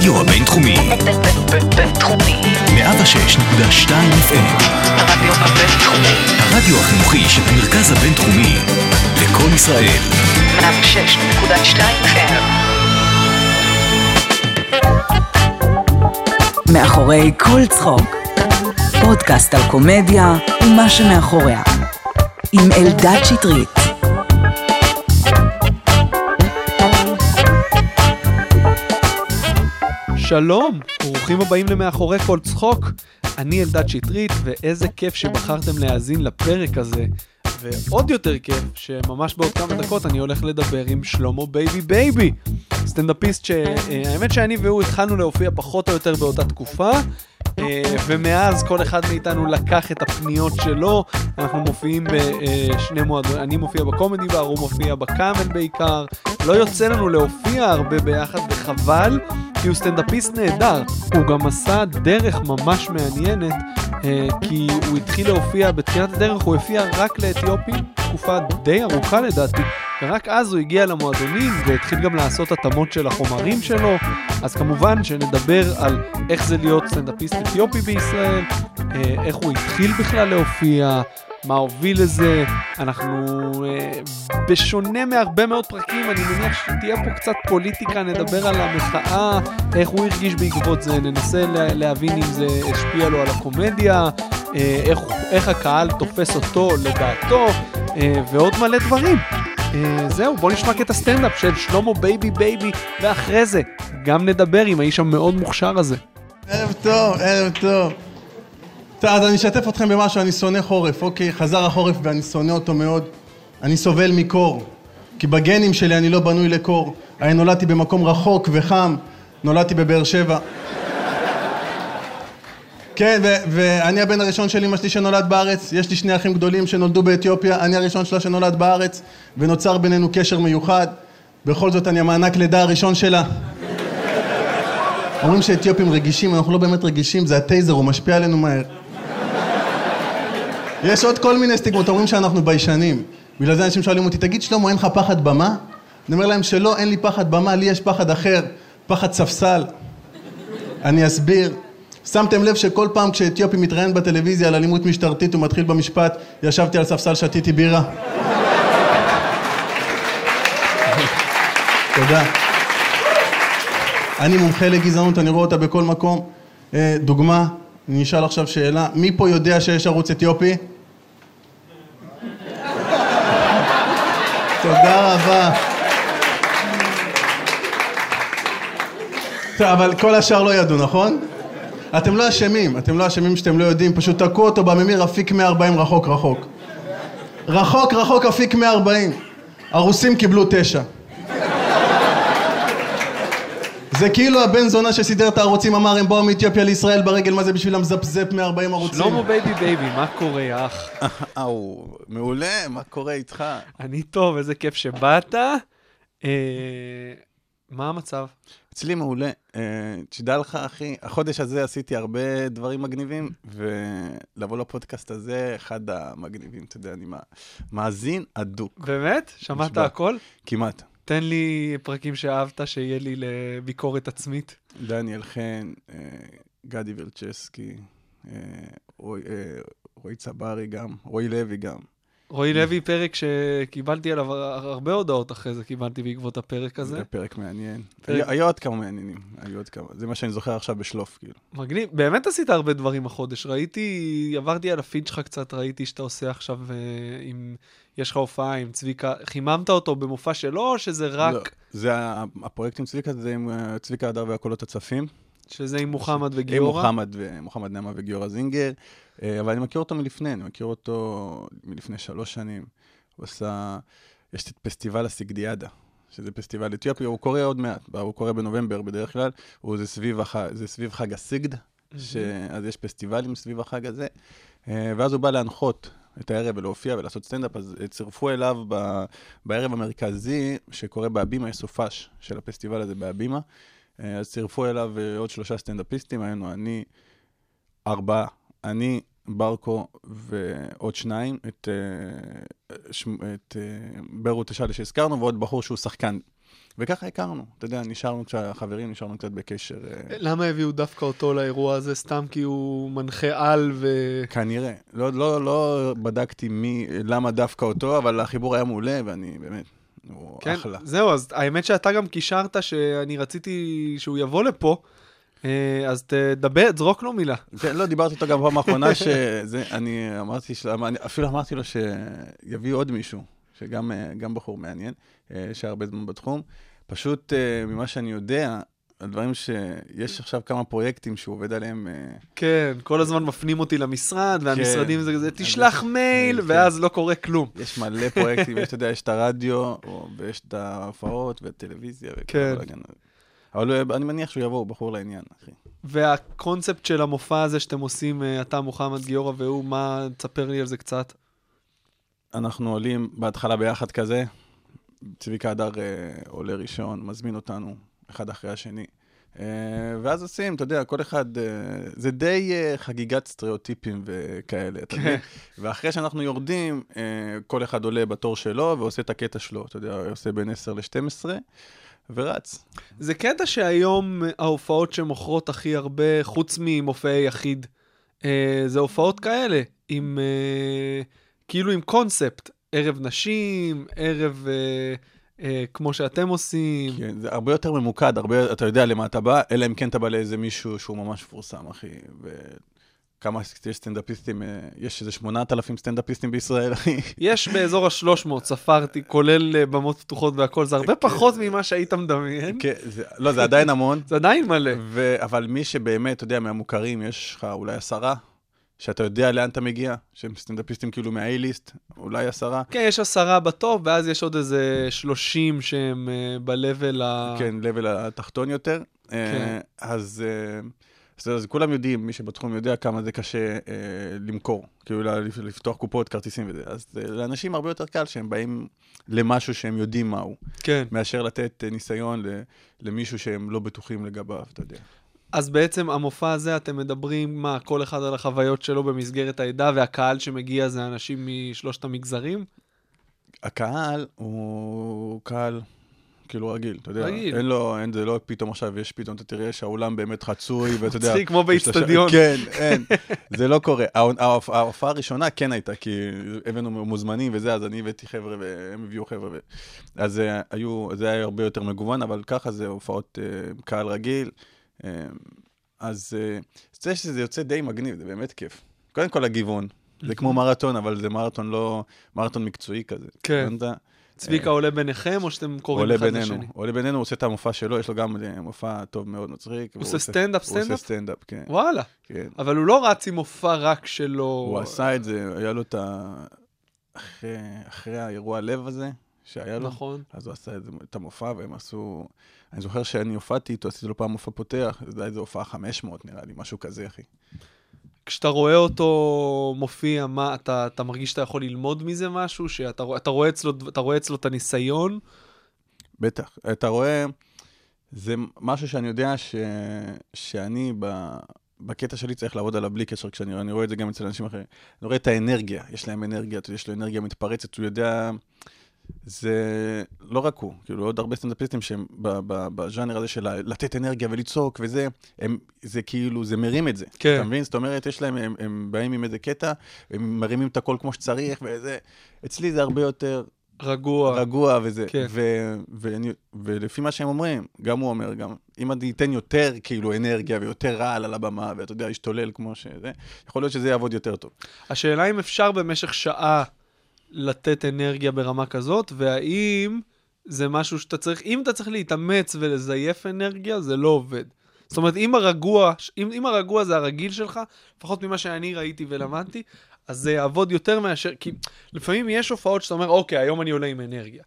הרדיו הבינתחומי. בינתחומי. 106.2 FM. הרדיו הבינתחומי. הרדיו החינוכי של המרכז הבינתחומי. לקום ישראל. 106.2 FM. מאחורי כל צחוק. פודקאסט על קומדיה ומה שמאחוריה. עם אלדד שטרית. שלום, ברוכים הבאים למאחורי כל צחוק. אני אלדד שטרית, ואיזה כיף שבחרתם להאזין לפרק הזה. ועוד יותר כיף, שממש בעוד כמה דקות אני הולך לדבר עם שלמה בייבי בייבי. סטנדאפיסט שהאמת שאני והוא התחלנו להופיע פחות או יותר באותה תקופה, אה, ומאז כל אחד מאיתנו לקח את הפניות שלו. אנחנו מופיעים בשני מועדונים, אני מופיע ב Comedy Bar, הוא מופיע ב Camel בעיקר. לא יוצא לנו להופיע הרבה ביחד, וחבל, כי הוא סטנדאפיסט נהדר. הוא גם עשה דרך ממש מעניינת, אה, כי הוא התחיל להופיע, בתחילת הדרך הוא הופיע רק לאתיופים, תקופה די ארוכה לדעתי. ורק אז הוא הגיע למועדונים והתחיל גם לעשות התאמות של החומרים שלו. אז כמובן שנדבר על איך זה להיות סטנדאפיסט אתיופי בישראל, אה, איך הוא התחיל בכלל להופיע, מה הוביל לזה. אנחנו, אה, בשונה מהרבה מאוד פרקים, אני מניח שתהיה פה קצת פוליטיקה, נדבר על המחאה, איך הוא הרגיש בעקבות זה, ננסה לה- להבין אם זה השפיע לו על הקומדיה, איך, איך הקהל תופס אותו לדעתו, אה, ועוד מלא דברים. אה, זהו, בוא נשמע קטע סטנדאפ של שלמה בייבי בייבי, ואחרי זה גם נדבר עם האיש המאוד מוכשר הזה. ערב טוב, ערב טוב. טוב, אז אני אשתף אתכם במשהו, אני שונא חורף, אוקיי? חזר החורף ואני שונא אותו מאוד. אני סובל מקור, כי בגנים שלי אני לא בנוי לקור. אני נולדתי במקום רחוק וחם, נולדתי בבאר שבע. כן, ואני הבן הראשון של אמא שלי שנולד בארץ, יש לי שני אחים גדולים שנולדו באתיופיה, אני הראשון שלה שנולד בארץ, ונוצר בינינו קשר מיוחד. בכל זאת, אני המענק לידה הראשון שלה. אומרים שאתיופים רגישים, אנחנו לא באמת רגישים, זה הטייזר, הוא משפיע עלינו מהר. יש עוד כל מיני סטיגמות, אומרים שאנחנו ביישנים. בגלל זה אנשים שואלים אותי, תגיד שלמה, אין לך פחד במה? אני אומר להם שלא, אין לי פחד במה, לי יש פחד אחר, פחד ספסל. אני אסביר. שמתם לב שכל פעם כשאתיופי מתראיין בטלוויזיה על אלימות משטרתית הוא מתחיל במשפט, ישבתי על ספסל, שתיתי בירה. תודה. אני מומחה לגזענות, אני רואה אותה בכל מקום. אה, דוגמה, אני אשאל עכשיו שאלה, מי פה יודע שיש ערוץ אתיופי? תודה רבה. טוב, אבל כל השאר לא ידעו, נכון? אתם לא אשמים, אתם לא אשמים שאתם לא יודעים, פשוט תקעו אותו בממיר אפיק 140 רחוק רחוק. רחוק רחוק אפיק 140. הרוסים קיבלו תשע. זה כאילו הבן זונה שסידר את הערוצים אמר הם באו מאתיופיה לישראל ברגל, מה זה בשבילם זפזפ 140 ערוצים? שלמה בייבי בייבי, מה קורה אח? אאו, מעולה, מה קורה איתך? אני טוב, איזה כיף שבאת. אה, מה המצב? אצלי מעולה. אה, תדע לך, אחי, החודש הזה עשיתי הרבה דברים מגניבים, ולבוא לפודקאסט הזה, אחד המגניבים, אתה יודע, אני מא- מאזין אדוק, באמת? שמעת. הכל? כמעט. תן לי פרקים שאהבת, שיהיה לי לביקורת עצמית. דניאל חן, אה, גדי ולצ'סקי, אה, רועי צברי גם, רועי לוי גם. רועי לוי, פרק שקיבלתי עליו הרבה הודעות אחרי זה, קיבלתי בעקבות הפרק הזה. זה פרק מעניין. פרק- היו- עוד כמה מעניינים, היו עוד כמה. זה מה שאני זוכר עכשיו בשלוף, כאילו. מגניב, באמת עשית הרבה דברים החודש. ראיתי, עברתי על הפיד שלך קצת, ראיתי שאתה עושה עכשיו אה, עם, יש לך הופעה עם צביקה, חיממת אותו במופע שלו, או שזה רק, לא, זה הפרויקט עם צביקה, זה עם אה, צביקה הדר והקולות הצפים. שזה עם מוחמד עם וגיורא? מוחמד, ו- מוחמד נעמה וגיורא זינגר, אה, אבל אני מכיר אותו מלפני, אני מכיר אותו מלפני שלוש שנים. הוא עשה, יש את פסטיבל הסיגדיאדה, שזה פסטיבל אתיופי, הוא קורה עוד מעט, הוא קורה בנובמבר בדרך כלל, הוא זה סביב, הח, זה סביב חג הסיגד, ש... אז יש פסטיבלים סביב החג הזה, אה, ואז הוא בא להנחות את הערב ולהופיע ולעשות סטנדאפ, אז אה, צירפו אליו ב... בערב המרכזי, שקורה בהבימה, יש סופש של הפסטיבל הזה בהבימה, אז צירפו אליו אה, עוד שלושה סטנדאפיסטים, היינו אני, ארבעה, אני, ברקו ועוד שניים, את, אה, ש... את אה, ברו תשאלי שהזכרנו, ועוד בחור שהוא שחקן. וככה הכרנו, אתה יודע, נשארנו קצת, חברים, נשארנו קצת בקשר. אה, למה הביאו דווקא אותו לאירוע הזה? סתם כי הוא מנחה על ו... כנראה. לא, לא, לא בדקתי מי, למה דווקא אותו, אבל החיבור היה מעולה, ואני באמת, הוא כן, אחלה. זהו, אז האמת שאתה גם קישרת שאני רציתי שהוא יבוא לפה, אה, אז תדבר, זרוק לו מילה. כן, לא, דיברתי איתו גם בפעם האחרונה, שזה, אני אמרתי, אפילו אמרתי לו שיביא עוד מישהו, שגם אה, בחור מעניין, אה, שהיה הרבה זמן בתחום. פשוט ממה שאני יודע, הדברים שיש עכשיו כמה פרויקטים שהוא עובד עליהם, אה, כן, כל הזמן מפנים אותי למשרד, והמשרדים זה כזה, כן. תשלח מייל, כן. ואז לא קורה כלום. יש מלא פרויקטים, יש, אתה יודע, יש את הרדיו, ויש את ההופעות, והטלוויזיה, וכל כן. הבלגן הזה. אבל אני מניח שהוא יבוא, הוא בחור לעניין, אחי. והקונספט של המופע הזה שאתם עושים, אה, אתה, מוחמד גיורא והוא, מה, תספר לי על זה קצת. אנחנו עולים בהתחלה ביחד כזה, צביקה הדר אה, עולה ראשון, מזמין אותנו, אחד אחרי השני. אה, ואז עושים, אתה יודע, כל אחד, אה, זה די אה, חגיגת סטריאוטיפים וכאלה, אתה יודע. ואחרי שאנחנו יורדים, כל אחד עולה בתור שלו ועושה את הקטע שלו, אתה יודע, עושה בין 10 ל-12, ורץ. זה קטע שהיום ההופעות שמוכרות הכי הרבה, חוץ ממופעי יחיד, אה, זה הופעות כאלה, עם, אה, כאילו עם קונספט. ערב נשים, ערב אה, אה, כמו שאתם עושים. כן, זה הרבה יותר ממוקד, הרבה, אתה יודע למה אתה בא, אלא אם כן אתה בא לאיזה מישהו שהוא ממש מפורסם, אחי. וכמה יש סטנדאפיסטים, אה, יש איזה 8,000 סטנדאפיסטים בישראל, אחי. יש באזור ה-300, ספרתי, כולל אה, במות פתוחות והכל, זה הרבה פחות ממה שהיית מדמיין. כן, לא, זה עדיין המון. זה עדיין מלא. ו... אבל מי שבאמת, אתה יודע, מהמוכרים, יש לך אולי עשרה, שאתה יודע לאן אתה מגיע, שהם סטנדאפיסטים כאילו מה-A-ליסט, אולי עשרה. כן, יש עשרה בטופ, ואז יש עוד איזה 30 שהם אה, ב-level ה... כן, לבל התחתון יותר. כן. אה, אז, אה, אז, אז כולם יודעים, מי שבתחום יודע כמה זה קשה אה, למכור, כאילו לפתוח קופות, כרטיסים וזה. אז אה, לאנשים הרבה יותר קל שהם באים למשהו שהם יודעים מהו, כן. מאשר לתת אה, ניסיון ל- למישהו שהם לא בטוחים לגביו, אתה יודע. אז בעצם המופע הזה, אתם מדברים, מה, כל אחד על החוויות שלו במסגרת העדה, והקהל שמגיע זה אנשים משלושת המגזרים? הקהל הוא קהל כאילו רגיל, אתה יודע. רגיל. אין לו, אין, זה לא פתאום עכשיו יש, פתאום אתה תראה שהאולם באמת חצוי, ואתה יודע... מצחיק, כמו באיצטדיון. כן, אין, זה לא קורה. ההופ- ההופ- ההופעה הראשונה כן הייתה, כי הבאנו מוזמנים וזה, אז אני הבאתי חבר'ה והם הביאו חבר'ה. ו... אז אה, היו, זה היה הרבה יותר מגוון, אבל ככה זה הופעות אה, קהל רגיל. אה, אז אה, זה שזה יוצא די מגניב, זה באמת כיף. קודם כל הגיוון. זה כמו מרתון, אבל זה מרתון לא... מרתון מקצועי כזה. כן. צביקה עולה ביניכם, או שאתם קוראים עולה אחד בינינו, לשני? עולה בינינו, הוא עושה את המופע שלו, יש לו גם אה, מופע טוב מאוד מצחיק. והוא עושה סטנדאפ, הוא עושה סטנדאפ? סטנדאפ, כן. וואלה. כן. אבל הוא לא רץ עם מופע רק שלו. הוא עשה את זה, היה לו את ה... אחרי, אחרי האירוע לב הזה, שהיה לו, נכון. אז הוא עשה את, המופע, והם עשו... אני זוכר שאני הופעתי איתו, עשיתי לו פעם מופע פותח, זה היה איזה הופעה 500 נראה לי, משהו כזה, אחי. כשאתה רואה אותו מופיע, מה, אתה, אתה מרגיש שאתה יכול ללמוד מזה משהו? שאתה אתה רואה אצלו, אתה רואה אצלו את הניסיון? בטח. אתה רואה, זה משהו שאני יודע ש... שאני ב... בקטע שלי צריך לעבוד עליו בלי קשר, כשאני אני רואה את זה גם אצל אנשים אחרים. אני רואה את האנרגיה, יש להם אנרגיה, יש לו אנרגיה מתפרצת, הוא יודע... זה לא רק הוא, כאילו עוד הרבה סטנדאפיסטים שהם בז'אנר הזה של לתת אנרגיה ולצעוק וזה, הם, זה כאילו, זה מרים את זה. כן. אתה מבין? זאת אומרת, יש להם, הם, הם באים עם איזה קטע, הם מרימים את הכל כמו שצריך וזה. אצלי זה הרבה יותר רגוע. רגוע וזה. כן. ו- ואני, ולפי מה שהם אומרים, גם הוא אומר, גם אם אני אתן יותר כאילו אנרגיה ויותר רעל על הבמה, ואתה יודע, ישתולל כמו שזה, יכול להיות שזה יעבוד יותר טוב. השאלה אם אפשר במשך שעה לתת אנרגיה ברמה כזאת, והאם זה משהו שאתה צריך, אם אתה צריך להתאמץ ולזייף אנרגיה, זה לא עובד. זאת אומרת, אם הרגוע, אם, אם הרגוע זה הרגיל שלך, לפחות ממה שאני ראיתי ולמדתי, אז זה יעבוד יותר מאשר, כי לפעמים יש הופעות שאתה אומר, אוקיי, היום אני עולה עם אנרגיה.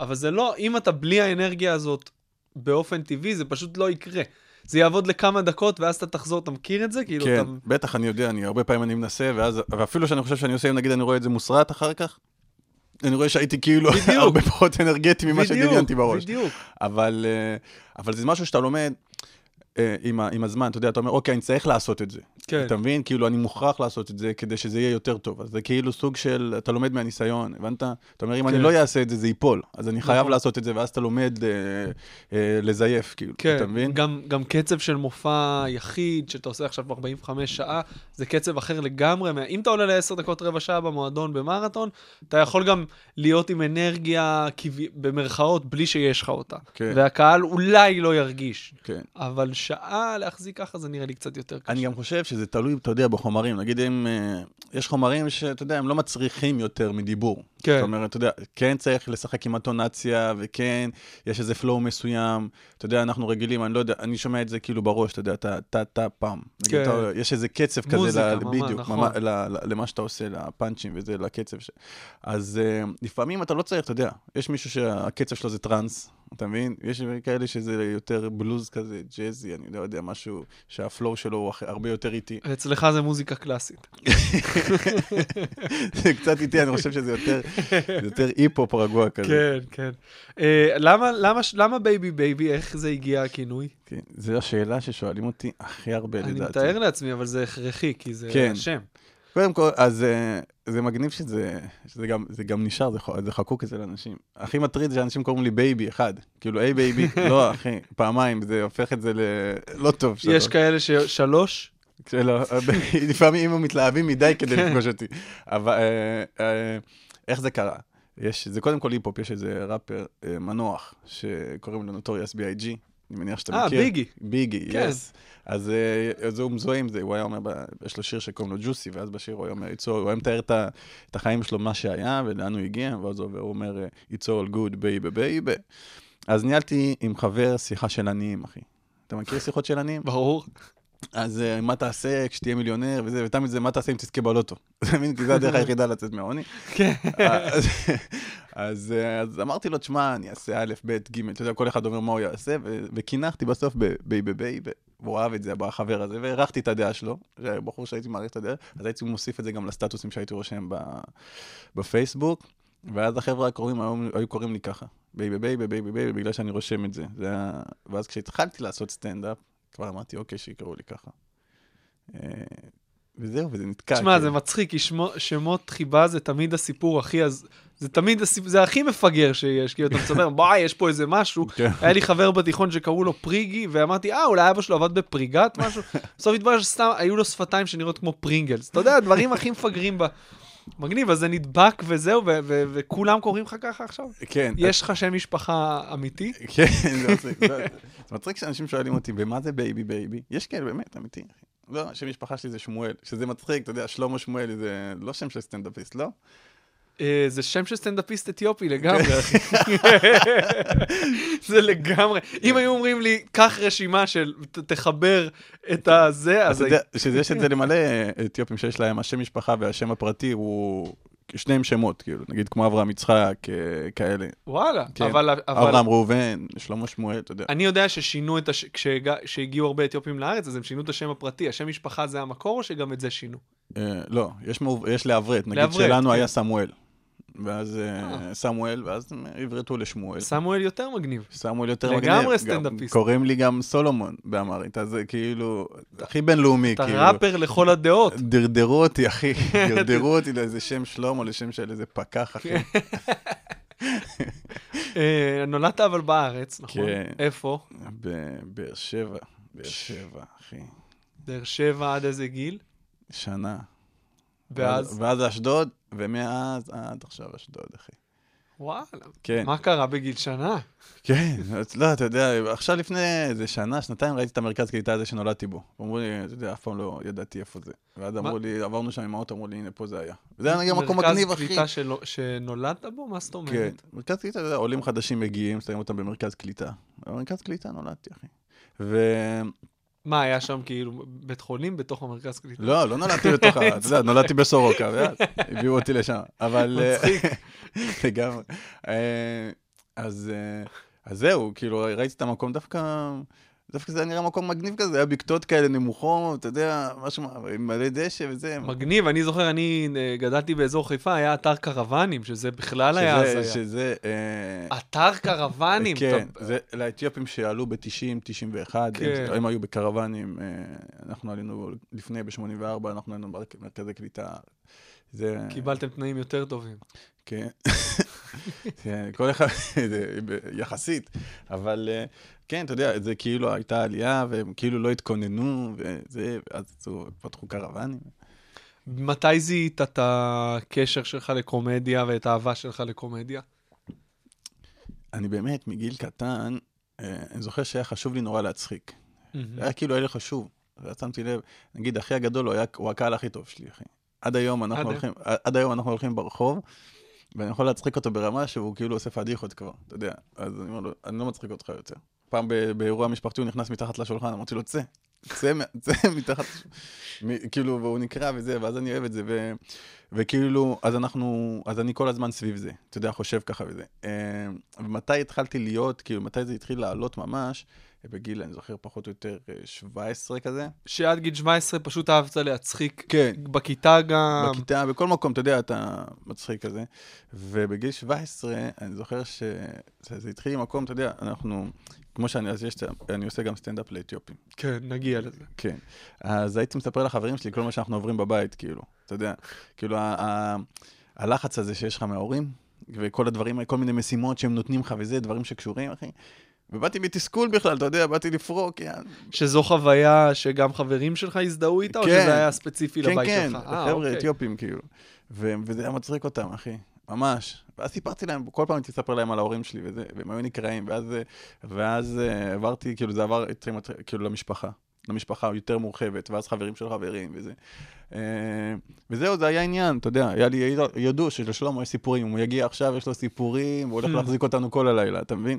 אבל זה לא, אם אתה בלי האנרגיה הזאת באופן טבעי, זה פשוט לא יקרה. זה יעבוד לכמה דקות, ואז אתה תחזור, אתה מכיר את זה? כאילו, כן, אתה... בטח, אני יודע, אני הרבה פעמים אני מנסה, ואז, ואפילו שאני חושב שאני עושה, נגיד אני רואה את זה מוסרט אחר כך, אני רואה שהייתי כאילו בדיוק. הרבה פחות אנרגטי ממה בדיוק, שדמיינתי בראש. בדיוק. אבל, אה, אבל זה משהו שאתה לומד, עם, ה, עם הזמן, אתה יודע, אתה אומר, אוקיי, אני צריך לעשות את זה. כן. אתה מבין? כאילו, אני מוכרח לעשות את זה כדי שזה יהיה יותר טוב. אז זה כאילו סוג של, אתה לומד מהניסיון, הבנת? אתה אומר, אם כן. אני לא אעשה את זה, זה ייפול. אז אני חייב נכון. לעשות את זה, ואז אתה לומד אה, אה, לזייף, כאילו, כן, אתה מבין? גם, גם קצב של מופע יחיד, שאתה עושה עכשיו 45 שעה, זה קצב אחר לגמרי. מה- אם אתה עולה ל-10 דקות, רבע שעה במועדון במרתון, אתה יכול גם להיות עם אנרגיה, כבי- במרכאות, בלי שיש לך אותה. כן. והקהל אולי לא ירגיש. כן. אבל שעה להחזיק ככה זה נראה לי קצת יותר קשה. אני גם חושב שזה תלוי, אתה יודע, בחומרים. נגיד אם אה, יש חומרים שאתה יודע, הם לא מצריכים יותר מדיבור. כן. זאת אומרת, אתה יודע, כן צריך לשחק עם הטונציה, וכן, יש איזה flow מסוים. אתה יודע, אנחנו רגילים, אני לא יודע, אני שומע את זה כאילו בראש, אתה יודע, אתה טה-טה פעם. נגיד, כן. אתה- יש איזה קצב כזה, מוזיקה, בדיוק, נכון. למה שאתה עושה, לפאנצ'ים וזה, לקצב. ש... אז אה, לפעמים אתה לא צריך, אתה יודע, יש מישהו שהקצב שלו זה טראנס, אתה מבין? יש כאלה שזה יותר בלוז כזה, ג'אזי, אני לא יודע, משהו שהפלואו שלו הוא הרבה יותר איטי. אצלך זה מוזיקה קלאסית. זה קצת איטי, אני חושב שזה יותר, יותר היפ-הופ רגוע כזה. כן, כן. אה, למה, למה, למה בייבי בייבי, איך זה הגיע הכינוי? כן. זו השאלה ששואלים אותי הכי הרבה, אני לדעתי. מתאר לעצמי, אבל זה הכרחי, כי זה כן. קודם כל, אז אה, זה מגניב שזה, שזה גם, זה גם נשאר, זה, זה חקוק אצל אנשים. הכי מטריד שאנשים קוראים לי בייבי אחד. כאילו, היי בייבי, לא, אחי, פעמיים, זה הופך את זה ל... לא טוב. יש שלוש. כאלה ששלוש, שלא, לפעמים הם מתלהבים מדי כדי כן. לפגוש אותי. אבל אה, אה, איך זה קרה? יש, זה קודם כל היפ-הופ, יש איזה ראפר אה, מנוח שקוראים לו נוטוריאס B.I.G. אני מניח שאתה אה, מכיר. ביגי. ביגי, כן. יס. אז, אה, אז הוא מזוהה עם זה, הוא היה אומר, יש לו שיר שקוראים לו ג'וסי, ואז בשיר הוא היה אומר, "It's all-" הוא היה מתאר את החיים שלו, מה שהיה ולאן הוא הגיע, ואז הוא אומר, אה, It's all good, baby, baby. אז ניהלתי עם חבר שיחה של עניים, אחי. אתה מכיר שיחות של עניים? ברור. אז אה, מה תעשה כשתהיה מיליונר וזה, ותמיד זה מה תעשה אם תזכה בלוטו. אתה מבין? כי זו הדרך היחידה לצאת מהעוני. כן. אז- אה, אז אמרתי לו, תשמע, אני אעשה א', ב', ג', אתה יודע, כל אחד אומר מה הוא יעשה, וקינחתי בסוף בבייבי בייבי, והוא אהב את זה, החבר הזה, והערכתי את הדעה שלו, זה בחור שהייתי מעריך את הדעה, אז הייתי מוסיף את זה גם לסטטוסים שהייתי רושם בפייסבוק, ואז החבר'ה הקרובים היו, קוראים לי ככה, בייבי בייבי בייבי בייבי, בגלל שאני רושם את זה. זה. ואז כשהתחלתי לעשות סטנדאפ, כבר אמרתי, אוקיי, שיקראו לי ככה. אה, וזהו, וזה נתקע. תשמע, כאילו. זה מצחיק, כי שמו- שמות חיבה זה תמיד הסיפור הכי, אז זה תמיד, הסיפ- זה הכי מפגר שיש, כאילו, אתה מספר, וואי, יש פה איזה משהו. כן. היה לי חבר בתיכון שקראו לו פריגי, ואמרתי, אה, אולי אבא שלו עבד בפריגת משהו. בסוף התברר שסתם היו לו שפתיים שנראות כמו Pringles. אתה יודע, הדברים הכי מפגרים ב... מגניב, אז זה נדבק וזהו, ו- ו- וכולם קוראים לך ככה עכשיו? כן. יש לך שם משפחה אמיתי? כן, זה מצחיק. זה- מצחיק שאנשים שואלים אותי, מה זה בייבי בייבי? יש כאלה, באמת, אמיתי. לא, שם משפחה שלי זה שמואל, שזה מצחיק, אתה יודע, שלמה שמואלי זה לא שם של סטנדאפיסט, לא? אה, זה שם של סטנדאפיסט אתיופי לגמרי, אחי. זה לגמרי. אם היו אומרים לי, קח רשימה של, תחבר את הזה, אז אז... אתה יודע, שיש את זה למלא אתיופים שיש להם, השם משפחה והשם הפרטי הוא... שניהם שמות, כאילו, נגיד כמו אברהם יצחק, אה, כאלה. וואלה, כן. אבל... אבל- אברהם ראובן, שלמה שמואל, אתה יודע. אני יודע ששינו את הש... כשהגיעו הרבה אתיופים לארץ, אז הם שינו את השם הפרטי. השם משפחה זה המקור, או שגם את זה שינו? אה, לא, יש מעוב- יש לעברת, נגיד לעברת, שלנו כן. היה סמואל. ואז אה, אה. סמואל, ואז עברתו לשמואל. סמואל יותר מגניב. סמואל יותר לגמרי מגניב. גם סטנדאפיסט. קוראים לי גם סולומון באמרית, אז זה כאילו, הכי בינלאומי, אתה כאילו. ראפר לכל הדעות. דרדרו אותי, אחי, דרדרו אותי לאיזה שם שלום או לשם של איזה פקח, אחי. אה, נולדת אבל בארץ, נכון? כן. איפה? בבאר שבע, באר שבע, אחי. באר שבע עד איזה גיל? שנה. ואז? ואז אשדוד, ומאז עד עכשיו אשדוד, אחי. וואלה. כן. מה קרה בגיל שנה? כן, לא, אתה יודע, עכשיו לפני איזה שנה, שנתיים, ראיתי את המרכז קליטה הזה שנולדתי בו. אמרו לי, אתה יודע, אף פעם לא ידעתי איפה זה. ואז אמרו לי, עברנו שם עם האוטו, אמרו לי, הנה, פה זה היה. וזה היה גם מקום מגניב, מרכז אחי. קליטה שלא- שנולדת בו? מה זאת כן, אומרת? מרכז קליטה, אתה יודע, עולים חדשים מגיעים, שמים אותם במרכז קליטה. במרכז קליטה נולדתי, אחי. מה, היה שם כאילו בית חולים בתוך המרכז קליטה? לא נולדתי בתוך ה... אתה יודע, נולדתי בסורוקה, ואז הביאו אותי לשם. אבל... אה, מצחיק. לגמרי. אה. אה, אז זהו, כאילו, ראיתי את המקום דווקא, דווקא זה היה נראה מקום מגניב כזה, היה בקתות כאלה נמוכות, אתה יודע, משהו עם מלא דשא וזה. מגניב, אני זוכר, אני אה, גדלתי באזור חיפה, היה אתר קרוונים, שזה בכלל היה שזה, הזיה. שזה, אה, אתר קרוונים. כן, אתה- זה לאתיופים שעלו ב-90, 91, כן. הם, הם היו בקרוונים, אה, אנחנו עלינו לפני, ב-84, אנחנו היינו במרכזי קליטה. זה... קיבלתם תנאים יותר טובים. כן. כל אחד, זה יחסית, אבל אה, כן, אתה יודע, זה כאילו הייתה עלייה, והם כאילו לא התכוננו, וזה, אז עשו- פתחו קרוונים. מתי זיהית את הקשר שלך לקומדיה ואת האהבה שלך לקומדיה? אני באמת, מגיל קטן, אה, אני זוכר שהיה חשוב לי נורא להצחיק. זה היה כאילו, היה לי חשוב. ואז שמתי לב, נגיד, אחי הגדול הוא, היה, הוא הקהל הכי טוב שלי, אחי. עד היום אנחנו עד הולכים, עד היום אנחנו הולכים ברחוב, ואני יכול להצחיק אותו ברמה שהוא כאילו עושה פדיחות כבר, אתה יודע. אז אני אומר לו, אני לא מצחיק אותך יותר. פעם באירוע משפחתי הוא נכנס מתחת לשולחן, אמרתי לו, צא, צא, מתחת, מ- כאילו, והוא נקרע וזה, ואז אני אוהב את זה, ו, וכאילו, אז אנחנו, אז אני כל הזמן סביב זה, אתה יודע, חושב ככה וזה. אה, ומתי התחלתי להיות, כאילו, מתי זה התחיל לעלות ממש? בגיל, אני זוכר, פחות או יותר אה, 17 כזה. שעד גיל 17 פשוט אהבת להצחיק. כן. בכיתה גם. בכיתה, בכל מקום, אתה יודע, אתה מצחיק כזה. ובגיל 17, אני זוכר שזה זה התחיל עם מקום, אתה יודע, אנחנו, כמו שאני, אז יש, אני עושה גם סטנדאפ לאתיופים. כן, נגיע לזה. כן. אז הייתי מספר לחברים שלי כל מה שאנחנו עוברים בבית, כאילו, אתה יודע, כאילו, ה- ה- הלחץ הזה שיש לך מההורים, וכל הדברים, כל מיני משימות שהם נותנים לך וזה, דברים שקשורים, אחי. ובאתי בתסכול בכלל, אתה יודע, באתי לפרוק. שזו חוויה שגם חברים שלך הזדהו איתה, או כן. שזה היה ספציפי כן, לבית כן, שלך? אה, חבר'ה אוקיי. אתיופים, כאילו. ו- וזה היה מצחיק אותם, אחי, ממש. ואז סיפרתי להם, כל פעם הייתי לספר להם על ההורים שלי וזה, והם היו נקרעים, ואז, ואז אה, עברתי, כאילו זה עבר מצחיק, כאילו למשפחה. למשפחה יותר מורחבת, ואז חברים של חברים וזה. אה, וזהו, זה היה עניין, אתה יודע, היה לי, ידעו שלשלמה יש סיפורים, אם הוא יגיע עכשיו, יש לו סיפורים, הוא הולך להחזיק אותנו כל הלילה, אתה מבין?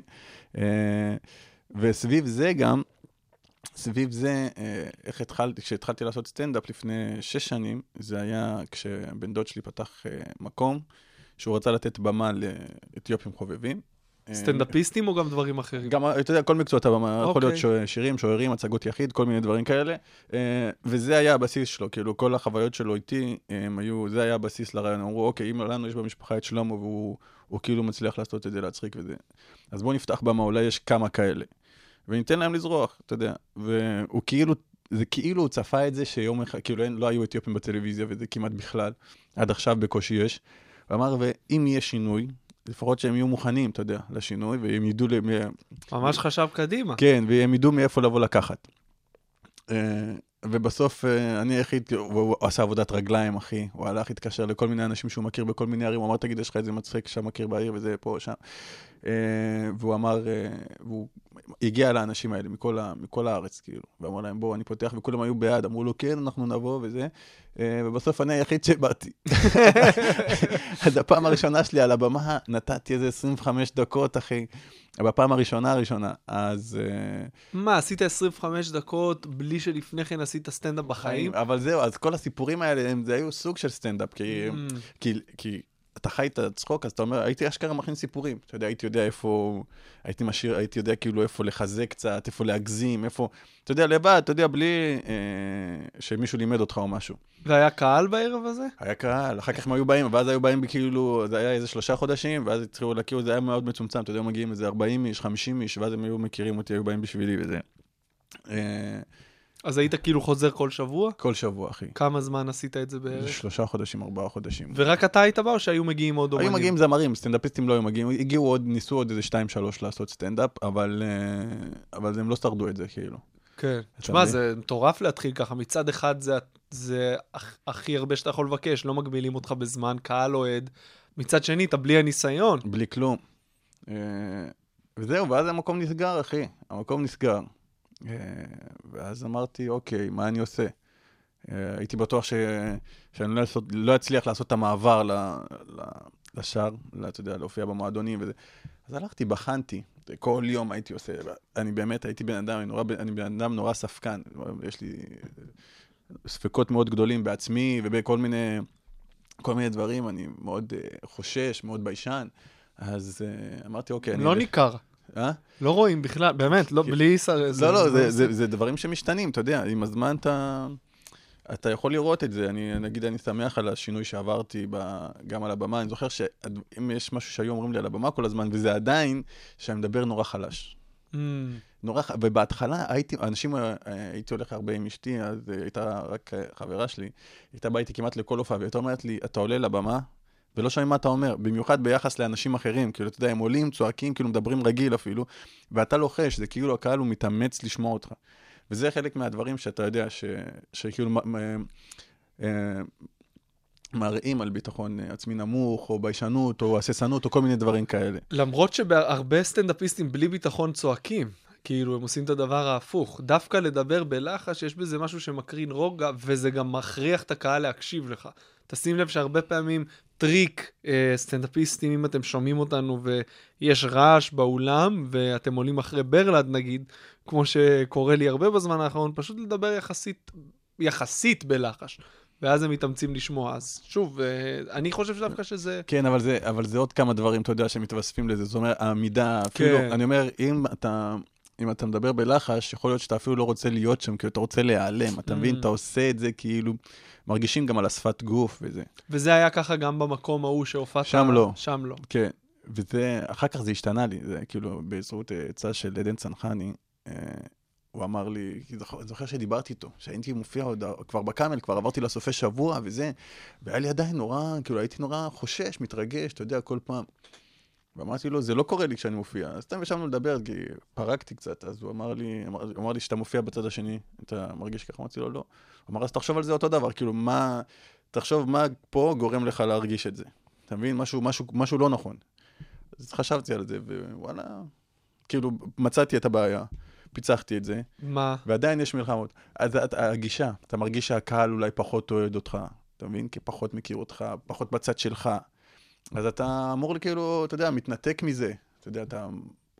אה, וסביב זה גם, סביב זה, איך התחלתי, כשהתחלתי לעשות סטנדאפ לפני שש שנים, זה היה כשבן דוד שלי פתח מקום, שהוא רצה לתת במה לאתיופים חובבים. אה, סטנדאפיסטים או גם דברים אחרים? גם, אתה יודע, כל מקצועות הבמה, יכול אוקיי. להיות שו- שירים, שוערים, הצגות יחיד, כל מיני דברים כאלה. אה, וזה היה הבסיס שלו, כאילו, כל החוויות שלו איתי, הם היו, זה היה הבסיס לרעיון. אמרו, אוקיי, אם לנו יש במשפחה את שלמה, והוא הוא כאילו מצליח לעשות את זה, להצחיק וזה, אז בואו נפתח במה, אולי יש כמה כאלה. וניתן להם לזרוח, אתה יודע. והוא כאילו, זה כאילו הוא צפה את זה שיום אחד, כאילו לא היו אתיופים בטלוויזיה, וזה כמעט בכלל. עד עכשיו בקושי יש. הוא אמר, ואם יהיה שינוי, לפחות שהם יהיו מוכנים, אתה יודע, לשינוי, והם ידעו למי... ממש חשב קדימה. כן, והם ידעו מאיפה לבוא לקחת. אה, ובסוף אה, אני היחיד, הוא עשה עבודת רגליים, אחי. הוא הלך, התקשר לכל מיני אנשים שהוא מכיר בכל מיני ערים, הוא אמר, תגיד, יש לך איזה מצחיק שאתה מכיר בעיר וזה פה, שם. אה, והוא אמר, אה, והוא הגיע לאנשים האלה מכל, ה, מכל הארץ, כאילו, ואמר להם, בואו, אני פותח, וכולם היו בעד, אמרו לו, כן, אנחנו נבוא וזה, אה, ובסוף אני היחיד שבאתי. אז הפעם הראשונה שלי על הבמה, נתתי איזה 25 דקות, אחי, בפעם הראשונה הראשונה, אז... מה, עשית 25 דקות בלי שלפני כן עשית סטנדאפ בחיים? אבל זהו, אז כל הסיפורים האלה, הם, זה היו סוג של סטנדאפ, כי, Mm. כי, כי אתה חי את הצחוק, אז אתה אומר, הייתי אשכרה מכין סיפורים. אתה יודע, הייתי יודע איפה, הייתי משאיר, הייתי יודע כאילו איפה לחזק קצת, איפה להגזים, איפה, אתה יודע, לבד, אתה יודע, בלי אה, שמישהו לימד אותך או משהו. והיה קהל בערב הזה? היה קהל, אחר כך הם היו באים, ואז היו באים כאילו, זה היה איזה שלושה חודשים, ואז התחילו להכיר, זה היה מאוד מצומצם, אתה יודע, מגיעים איזה 40 איש, 50 איש, ואז הם היו מכירים אותי, היו באים בשבילי וזה. אה, אז היית כאילו חוזר כל שבוע? כל שבוע, אחי. כמה זמן עשית את זה בערך? שלושה חודשים, ארבעה חודשים. ורק אתה היית בא או שהיו מגיעים עוד אומנים? היו מגיעים זמרים, סטנדאפיסטים לא היו מגיעים, הגיעו עוד, ניסו עוד איזה שתיים, שלוש לעשות סטנדאפ, אבל, אה, אבל הם לא שרדו את זה, כאילו. כן. תשמע? זה מטורף להתחיל ככה. מצד אחד זה, זה הכ- הכי הרבה שאתה יכול לבקש, לא מגבילים אותך בזמן, קהל אוהד. מצד שני, אתה בלי הניסיון. בלי כלום. אה, וזהו, ואז המקום נסגר, אחי. המקום נסגר. אה, ואז אמרתי, אוקיי, מה אני עושה? אה, הייתי בטוח ש... שאני לא, לעשות, לא אצליח לעשות את המעבר ל... ל... לשער, אתה יודע, להופיע במועדונים וזה. אז הלכתי, בחנתי, כל יום הייתי עושה, אני באמת הייתי בן אדם, אני, נורא, אני בן אדם נורא ספקן, יש לי ספקות מאוד גדולים בעצמי ובכל מיני, כל מיני דברים, אני מאוד uh, חושש, מאוד ביישן, אז אמרתי, אוקיי, אני... לא אלך- ניכר. אה? לא רואים בכלל, באמת, לא, בלי... שר- לא, לא, זה, זה, זה דברים שמשתנים, אתה יודע, עם הזמן אתה, אתה יכול לראות את זה. אני, נגיד, אני שמח על השינוי שעברתי ב, גם על הבמה. אני זוכר שאם יש משהו שהיו אומרים לי על הבמה כל הזמן, וזה עדיין, שאני מדבר נורא חלש. Mm, נורא, ובהתחלה הייתי, אנשים, אה, הייתי הולך הרבה עם אשתי, אז הייתה רק חברה שלי, הייתה באה איתי כמעט לכל הופעה, והיא הייתה אומרת לי, אתה עולה לבמה, ולא שומעים מה אתה אומר, במיוחד ביחס לאנשים אחרים, כאילו, אתה יודע, הם עולים, צועקים, כאילו, מדברים רגיל אפילו, ואתה לוחש, זה כאילו הקהל הוא מתאמץ לשמוע אותך. וזה חלק מהדברים שאתה יודע, ש, שכאילו אה, מראים על ביטחון אה, עצמי נמוך, או ביישנות, או הססנות, או כל מיני דברים כאלה. למרות שבהרבה סטנדאפיסטים בלי ביטחון צועקים. כאילו, הם עושים את הדבר ההפוך. דווקא לדבר בלחש, יש בזה משהו שמקרין רוגע, וזה גם מכריח את הקהל להקשיב לך. תשים לב שהרבה פעמים טריק אה, סטנדאפיסטים, אם אתם שומעים אותנו ויש רעש באולם, ואתם עולים אחרי ברלד נגיד, כמו שקורה לי הרבה בזמן האחרון, פשוט לדבר יחסית, יחסית בלחש. ואז הם מתאמצים לשמוע. אז שוב, אה, אני חושב דווקא שזה... כן, אבל זה, אבל זה עוד כמה דברים, אתה יודע, שמתווספים לזה. זאת אומרת, העמידה, אפילו, כן. אני אומר, אם אתה, אם אתה מדבר בלחש, יכול להיות שאתה אפילו לא רוצה להיות שם, כי אתה רוצה להיעלם, אתה מבין? Mm. אתה עושה את זה כאילו, מרגישים גם על השפת גוף וזה. וזה היה ככה גם במקום ההוא שהופעת. שם לא. שם לא. כן, וזה, אחר כך זה השתנה לי, זה כאילו, בזכות אה, עצה של עדן צנחני, אה, הוא אמר לי, אני זוכר שדיברתי איתו, שהייתי מופיע עוד, כבר בקאמל, כבר עברתי לסופי שבוע וזה, והיה לי עדיין נורא, כאילו הייתי נורא חושש, מתרגש, אתה יודע, כל פעם. ואמרתי לו, זה לא קורה לי כשאני מופיע. אז סתם ישבנו לדבר, כי פרקתי קצת, אז הוא אמר לי, אמר, הוא אמר לי שאתה מופיע בצד השני, אתה מרגיש ככה? אמרתי לו, לא. הוא אמר, אז תחשוב על זה אותו דבר, כאילו, מה, תחשוב מה פה גורם לך להרגיש את זה. אתה מבין? משהו, משהו, משהו לא נכון. אז חשבתי על זה, ווואלה, כאילו, מצאתי את הבעיה, פיצחתי את זה, מה? ועדיין יש מלחמות. אז הגישה, אתה מרגיש שהקהל אולי פחות אוהד אותך, אתה מבין? כי פחות מכיר אותך, פחות בצד שלך. אז אתה אמור כאילו, אתה יודע, מתנתק מזה. אתה יודע, אתה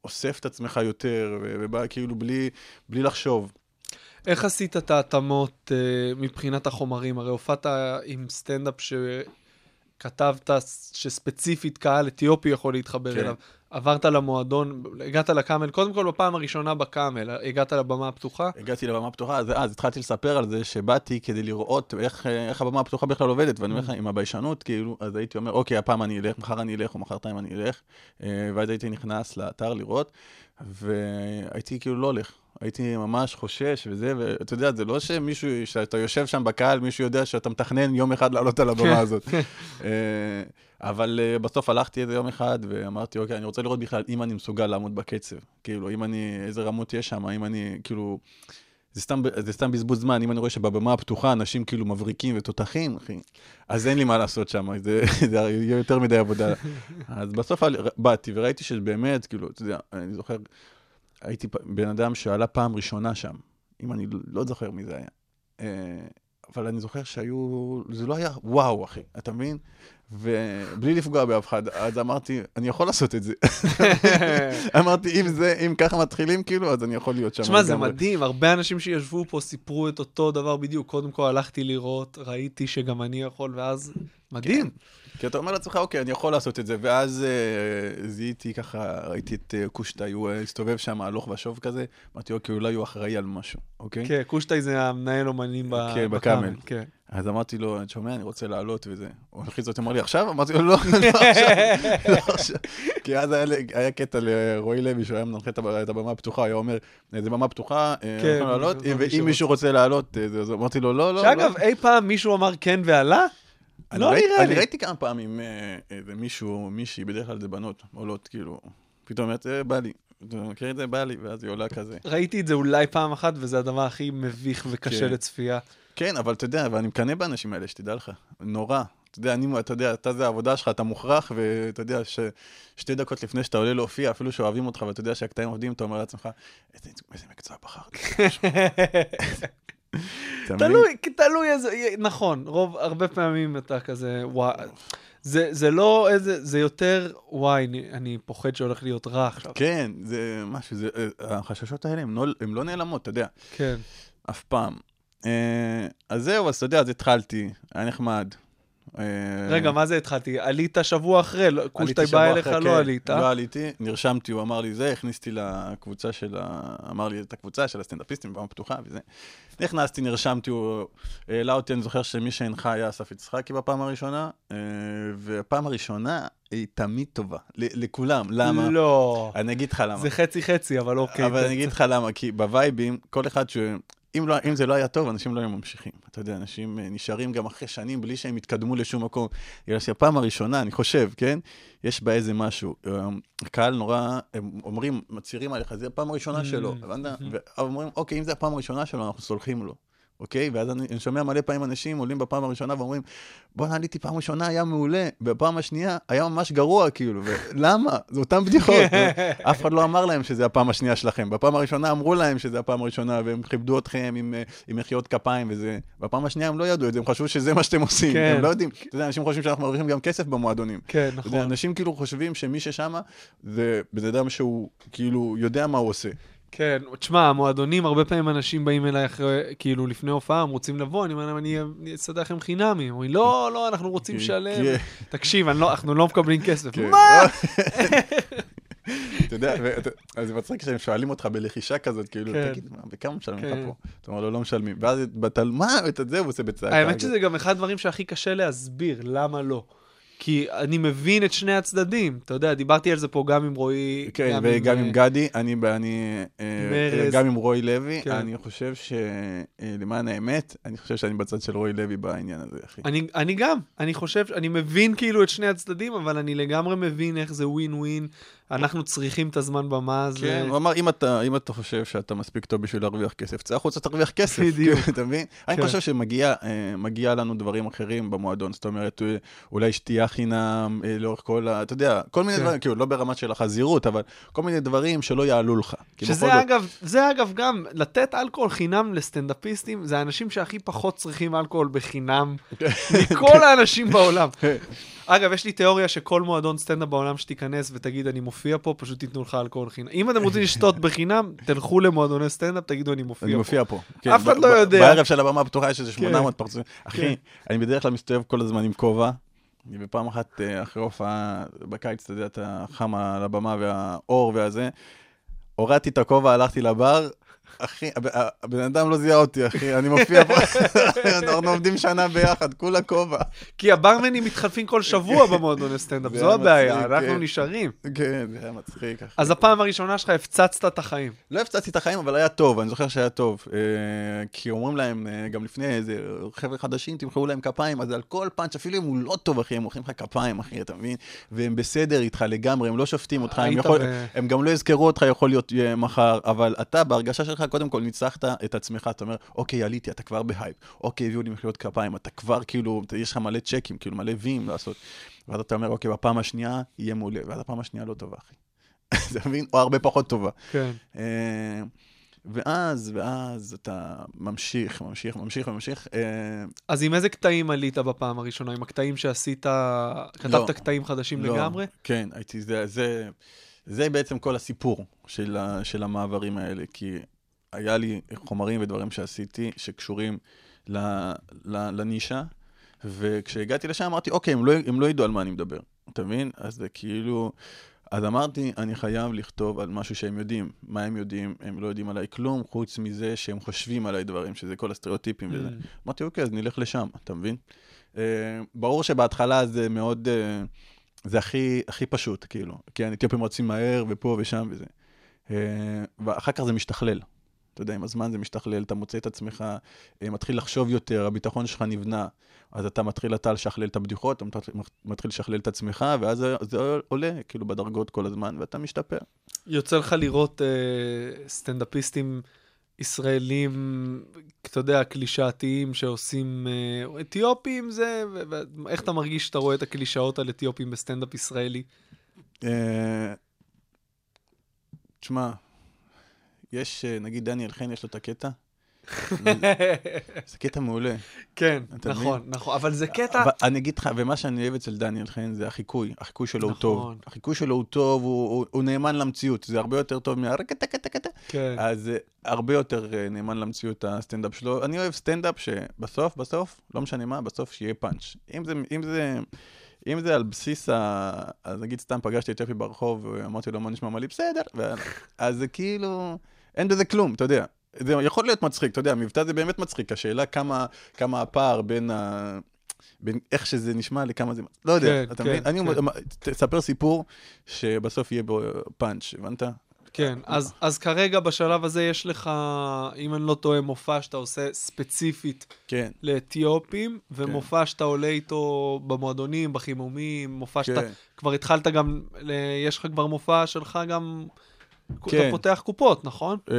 אוסף את עצמך יותר, ובא כאילו בלי, בלי לחשוב. איך עשית את ההתאמות אה, מבחינת החומרים? הרי הופעת עם סטנדאפ שכתבת שספציפית קהל אתיופי יכול להתחבר כן. אליו. עברת למועדון, הגעת לקאמל, קודם כל בפעם הראשונה בקאמל, הגעת לבמה הפתוחה? הגעתי לבמה הפתוחה, אז, אז התחלתי לספר על זה שבאתי כדי לראות איך, איך הבמה הפתוחה בכלל עובדת, ואני אומר לך, עם הביישנות, כאילו, אז הייתי אומר, אוקיי, הפעם אני אלך, מחר אני אלך, או מחרתיים אני אלך, אה, ואז הייתי נכנס לאתר לראות, והייתי כאילו לא הולך. הייתי ממש חושש וזה, ואתה יודע, זה לא שמישהו, שאתה יושב שם בקהל, מישהו יודע שאתה מתכנן יום אחד לעלות על הבמה הזאת. אבל אה, בסוף הלכתי איזה יום אחד ואמרתי, אוקיי, אני רוצה לראות בכלל אם אני מסוגל לעמוד בקצב. כאילו, אם אני, איזה רמות יש שם, אם אני, כאילו, זה סתם, זה סתם בזבוז זמן, אם אני רואה שבבמה הפתוחה אנשים כאילו מבריקים ותותחים, אחי, אז אין לי מה לעשות שם, זה, זה יהיה יותר מדי עבודה. אז בסוף באתי וראיתי שבאמת, כאילו, אתה יודע, אני זוכר, הייתי בן אדם שעלה פעם ראשונה שם, אם אני לא זוכר מי זה היה. אה, אבל אני זוכר שהיו, זה לא היה וואו, אחי, אתה מבין? ובלי לפגוע באף אחד, אז אמרתי, אני יכול לעשות את זה. אמרתי, אם זה, אם ככה מתחילים, כאילו, אז אני יכול להיות שם. תשמע, זה. מדהים, הרבה אנשים שישבו פה סיפרו את אותו דבר בדיוק. קודם כל הלכתי לראות, ראיתי שגם אני יכול, ואז... מדהים. כי אתה אומר לעצמך, אוקיי, אני יכול לעשות את זה, ואז אה, זיהיתי ככה, ראיתי את אה, קושטאי, הוא אה, הסתובב שם הלוך ושוב כזה, אמרתי, אוקיי, אולי הוא אחראי על משהו, אוקיי? כן, קושטאי זה המנהל אומנים ב- כן, בקאמל. כן. אז אמרתי לו, אני שומע, אני רוצה לעלות וזה. הוא הכי זאת, אמר לי, עכשיו? אמרתי לו, לא, לא עכשיו, לא עכשיו. כי אז היה קטע לרועי לוי, שהוא היה מנחה את הבמה- הפתוחה, היה אומר, זה במה פתוחה, אה, כן, יכולים לעלות, ואם. מישהו רוצה לעלות, אה, אז אמרתי לו, לא, לא. שאגב, לא. אי פעם מישהו אמר כן ועלה? אני לא ראיתי- נראה אני לי. ראיתי כמה פעמים אה, איזה מישהו, מישהי, בדרך כלל זה בנות, עולות, כאילו, פתאום אומרת, "אה, בא לי. אתה מכיר את זה? בא לי, ואז היא עולה כזה. ראיתי את זה אולי פעם אחת, וזה הדבר הכי מביך וקשה כן. לצפייה. כן, אבל אתה יודע, ואני מקנא באנשים האלה, שתדע לך. נורא. אתה יודע, אני, אתה יודע, אתה זה העבודה שלך, אתה מוכרח, ואתה יודע ששתי דקות לפני שאתה עולה להופיע, אפילו שאוהבים אותך, ואתה יודע שהקטעים עובדים, אתה אומר לעצמך, איזה, איזה מקצוע בחרת. אתה מבין? תלוי, תלוי איזה, נכון, רוב, הרבה פעמים אתה כזה, וואי, זה, זה לא איזה, זה יותר, וואי, אני, אני פוחד שהולך להיות רע עכשיו. כן, זה משהו, זה, אה, החששות האלה, הן לא, לא נעלמות, אתה יודע, כן. אף פעם. אה, אז זהו, אז אתה יודע, אז התחלתי, היה נחמד. אה, רגע, מה זה התחלתי? עלית שבוע אחרי, לא- קושטי בא אליך, לא כן, עלית. לא עליתי, נרשמתי, הוא אמר לי זה, הכניסתי לקבוצה של ה... אמר לי את הקבוצה של הסטנדאפיסטים, במה פתוחה וזה. נכנסתי, נרשמתי, הוא העלה אותי, אני זוכר שמי שהנחה היה אסף יצחקי בפעם הראשונה, אה, והפעם הראשונה היא תמיד טובה, לכולם, למה? לא. אני אגיד לך למה. זה חצי-חצי, אבל אוקיי. אבל אני אגיד לך למה, כי בווייבים, כל אחד ש... אם, לא, אם זה לא היה טוב, אנשים לא היו ממשיכים. אתה יודע, אנשים אה, נשארים גם אחרי שנים בלי שהם יתקדמו לשום מקום. בגלל שהפעם הראשונה, אני חושב, כן? יש בה איזה משהו. הקהל נורא, הם אומרים, מצהירים עליך, זה הפעם הראשונה שלו. הבנת? ואומרים, אוקיי, אם זה הפעם הראשונה שלו, אנחנו סולחים לו. אוקיי? ואז אני, אני שומע מלא פעמים אנשים עולים בפעם הראשונה ואומרים, בואנה, עליתי פעם ראשונה, היה מעולה, בפעם השנייה היה ממש גרוע, כאילו, ולמה? זה אותן בדיחות. אף אחד לא אמר להם שזה הפעם השנייה שלכם. בפעם הראשונה אמרו להם שזה הפעם הראשונה, והם כיבדו אתכם עם, אה, עם מחיאות כפיים וזה. בפעם השנייה הם לא ידעו את זה, הם חשבו שזה מה שאתם עושים. כן. הם לא יודעים. אתה יודע, אנשים חושבים שאנחנו מרוויחים גם כסף במועדונים. כן, יודע, נכון. אנשים כאילו חושבים שמי ששמה זה בן אדם שהוא כאילו יודע מה הוא עושה. כן, תשמע, המועדונים, הרבה פעמים אנשים באים אליי אחרי, כאילו, לפני הופעה, הם רוצים לבוא, אני אומר להם, אני אסדר לכם חינמי. הם אומרים, לא, לא, אנחנו רוצים כי- לשלם. כי- תקשיב, לא- אנחנו לא מקבלים כסף. כן. מה? אתה יודע, אז זה מצחיק כשהם שואלים אותך בלחישה כזאת, כאילו, כן. תגיד, מה, בכמה משלמים לך כן. פה? אתה אומר לו, לא משלמים. ואז בתל, מה, את זה הוא עושה בצעקה. האמת שזה גם אחד הדברים שהכי קשה להסביר, למה לא. כי אני מבין את שני הצדדים. אתה יודע, דיברתי על זה פה גם עם רועי, כן, וגם עם אה, גדי, אני, אני אה, עם. גם עם רוי לוי, כן. אני חושב שלמען האמת, אני חושב שאני בצד של רוי לוי בעניין הזה, אחי. אני, אני גם, אני חושב, אני מבין כאילו את שני הצדדים, אבל אני לגמרי מבין איך זה ווין ווין. אנחנו צריכים את הזמן במה הזה. כן, הוא אמר, אם אתה, אם אתה חושב שאתה מספיק טוב בשביל להרוויח כסף, צא החוצה, תרוויח כסף. בדיוק. כאילו, אתה מבין? אני כן. חושב שמגיע אה, לנו דברים אחרים במועדון. זאת אומרת, אה, אולי שתייה חינם אה, לאורך כל ה... אתה יודע, כל מיני כן. דברים, כאילו, לא ברמת של החזירות, אבל כל מיני דברים שלא יעלו לך. שזה אגב, זה אגב גם, לתת אלכוהול חינם לסטנדאפיסטים, זה האנשים שהכי פחות צריכים אלכוהול בחינם מכל האנשים בעולם. אגב, יש לי תיאוריה שכל מועדון סטנדאפ בעולם שתיכנס ותגיד, אני מופיע פה, פשוט תיתנו לך אלכוהול חינם. אם אתם רוצים לשתות בחינם, תלכו למועדוני סטנדאפ, תגידו, אני מופיע אני פה. מופיע פה. כן, אף אחד לא יודע. בערב של הבמה הפתוחה יש איזה כן. 800 פרצופים. כן. אחי, אני בדרך כלל מסתובב כל הזמן עם כובע. ופעם אחת אה, אחרי הופעה בקיץ, אתה יודע, אתה חם על הבמה והאור והזה, הורדתי את הכובע, הלכתי לבר, אחי, הב- הבן אדם לא זיהה אותי, אחי, אני מופיע פה, אנחנו עובדים שנה ביחד, כולה כובע. כי הברמנים מתחלפים כל שבוע במועדוני סטנדאפ, זה זו הבעיה, אנחנו כן. נשארים. כן, זה היה מצחיק. אחי. אז הפעם הראשונה שלך הפצצת את החיים. לא הפצצתי את החיים, אבל היה טוב, אני זוכר שהיה טוב. אה, כי אומרים להם, אה, גם לפני איזה חבר'ה חדשים, תמחאו להם כפיים, אז על כל פאנץ', אפילו אם הוא לא טוב, אחי, הם מוחאים לך כפיים, אחי, אתה מבין? והם בסדר איתך לגמרי, הם לא שופטים אותך, הם גם לא יזכרו אותך, יכול להיות אה, מחר, אבל אתה, בהרגשה שלך, קודם כל ניצחת את עצמך, אתה אומר, אוקיי, עליתי, אתה כבר בהייפ, אוקיי, הביאו לי מחיאות כפיים, אתה כבר כאילו, יש לך מלא צ'קים, כאילו, מלא ויים לעשות. ואז אתה אומר, אוקיי, בפעם השנייה יהיה מעולה, ואז הפעם השנייה לא טובה, אחי. אתה מבין? או הרבה פחות טובה. כן. אה, ואז, ואז אתה ממשיך, ממשיך, ממשיך, ממשיך. אה, אז עם איזה קטעים עלית בפעם הראשונה? עם הקטעים שעשית, כתבת קטעים חדשים לא, לגמרי? כן, הייתי, זה, זה, זה בעצם כל הסיפור של, ה, של המעברים האלה, כי היה לי חומרים ודברים שעשיתי שקשורים ל, ל, לנישה, וכשהגעתי לשם אמרתי, אוקיי, הם לא, הם לא ידעו על מה אני מדבר, אתה מבין? אז זה כאילו... אז אמרתי, אני חייב לכתוב על משהו שהם יודעים. מה הם יודעים? הם לא יודעים עליי כלום, חוץ מזה שהם חושבים עליי דברים, שזה כל הסטריאוטיפים וזה. Mm. אמרתי, אוקיי, אז נלך לשם, אתה מבין? Uh, ברור שבהתחלה זה מאוד, uh, זה הכי, הכי פשוט, כאילו. כן, אתיופים רצים מהר, ופה ושם וזה. Uh, ואחר כך זה משתכלל. אתה יודע, עם הזמן זה משתכלל, אתה מוצא את עצמך, uh, מתחיל לחשוב יותר, הביטחון שלך נבנה. אז אתה מתחיל אתה לשכלל את הבדיחות, אתה מתחיל לשכלל את עצמך, ואז זה, זה עולה, כאילו, בדרגות כל הזמן, ואתה משתפר. יוצא לך לראות אה, סטנדאפיסטים ישראלים, אתה יודע, קלישאתיים שעושים אה, אתיופים זה, ו- ואיך אתה מרגיש שאתה רואה את הקלישאות על אתיופים בסטנדאפ ישראלי? אה, תשמע, יש, אה, נגיד דניאל חן, יש לו את הקטע, זה קטע מעולה. כן, נכון? נכון, אבל זה קטע... אבל אני אגיד לך, ומה שאני אוהב אצל דניאל חן זה החיקוי, החיקוי שלו הוא נכון. טוב. החיקוי שלו הוא טוב, הוא- נאמן למציאות, זה הרבה יותר טוב מהרקטה קטה קטה. כן. אז אה, הרבה יותר אה, נאמן למציאות הסטנדאפ שלו. אני אוהב סטנדאפ שבסוף, בסוף, לא משנה מה, בסוף שיהיה פאנץ'. אם זה, אם זה, אם זה על בסיס ה... אז נגיד סתם פגשתי את יפי ברחוב, ואמרתי לו, מה נשמע מה לי? בסדר. אז זה כאילו, אין בזה כלום, אתה יודע. זה יכול להיות מצחיק, אתה יודע, מבטא זה באמת מצחיק. השאלה כמה, כמה הפער בין ה... בין איך שזה נשמע לכמה זה... לא יודע, כן, אתה כן, מבין? אני כן. אומר, תספר סיפור שבסוף יהיה בו פאנץ', הבנת? כן, אז, אז כרגע בשלב הזה יש לך, אם אני לא טועה, מופע שאתה עושה ספציפית כן. לאתיופים, ומופע שאתה עולה איתו במועדונים, בחימומים, מופע שאתה... כן. כבר התחלת גם, יש לך כבר מופע שלך גם... כן. אתה פותח קופות, נכון? אה,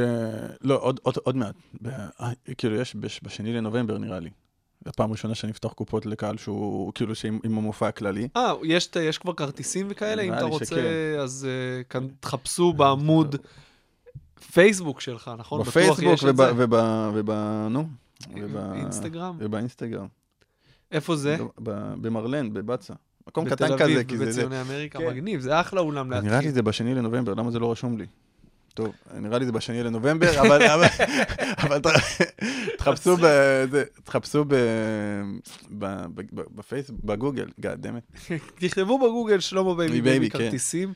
לא, עוד, עוד, עוד מעט. ב, אה, כאילו, יש בש, בשני לנובמבר, נראה לי. זו הפעם הראשונה שאני אפתח קופות לקהל שהוא, כאילו, שעם עם המופע הכללי. אה, יש, יש כבר כרטיסים וכאלה? אם אתה רוצה, שכן. אז uh, כאן תחפשו בעמוד פייסבוק שלך, נכון? בפייסבוק. וב, נו, וב, אינסטגרם? ובאינסטגרם. איפה זה? במרלן, בבצע. מקום בתל קטן אביב, כזה, כי זה... זה בציוני אמריקה, כן. מגניב, זה אחלה אולם להתחיל. נראה לי זה בשני לנובמבר, למה זה לא רשום לי? טוב, נראה לי זה בשני לנובמבר, אבל, אבל, אבל תחפשו ב... זה, תחפשו ב... ב... ב... ב... בפייסבוק, בגוגל, damn it. תכתבו בגוגל שלמה בייבי בייבי, כן. כרטיסים.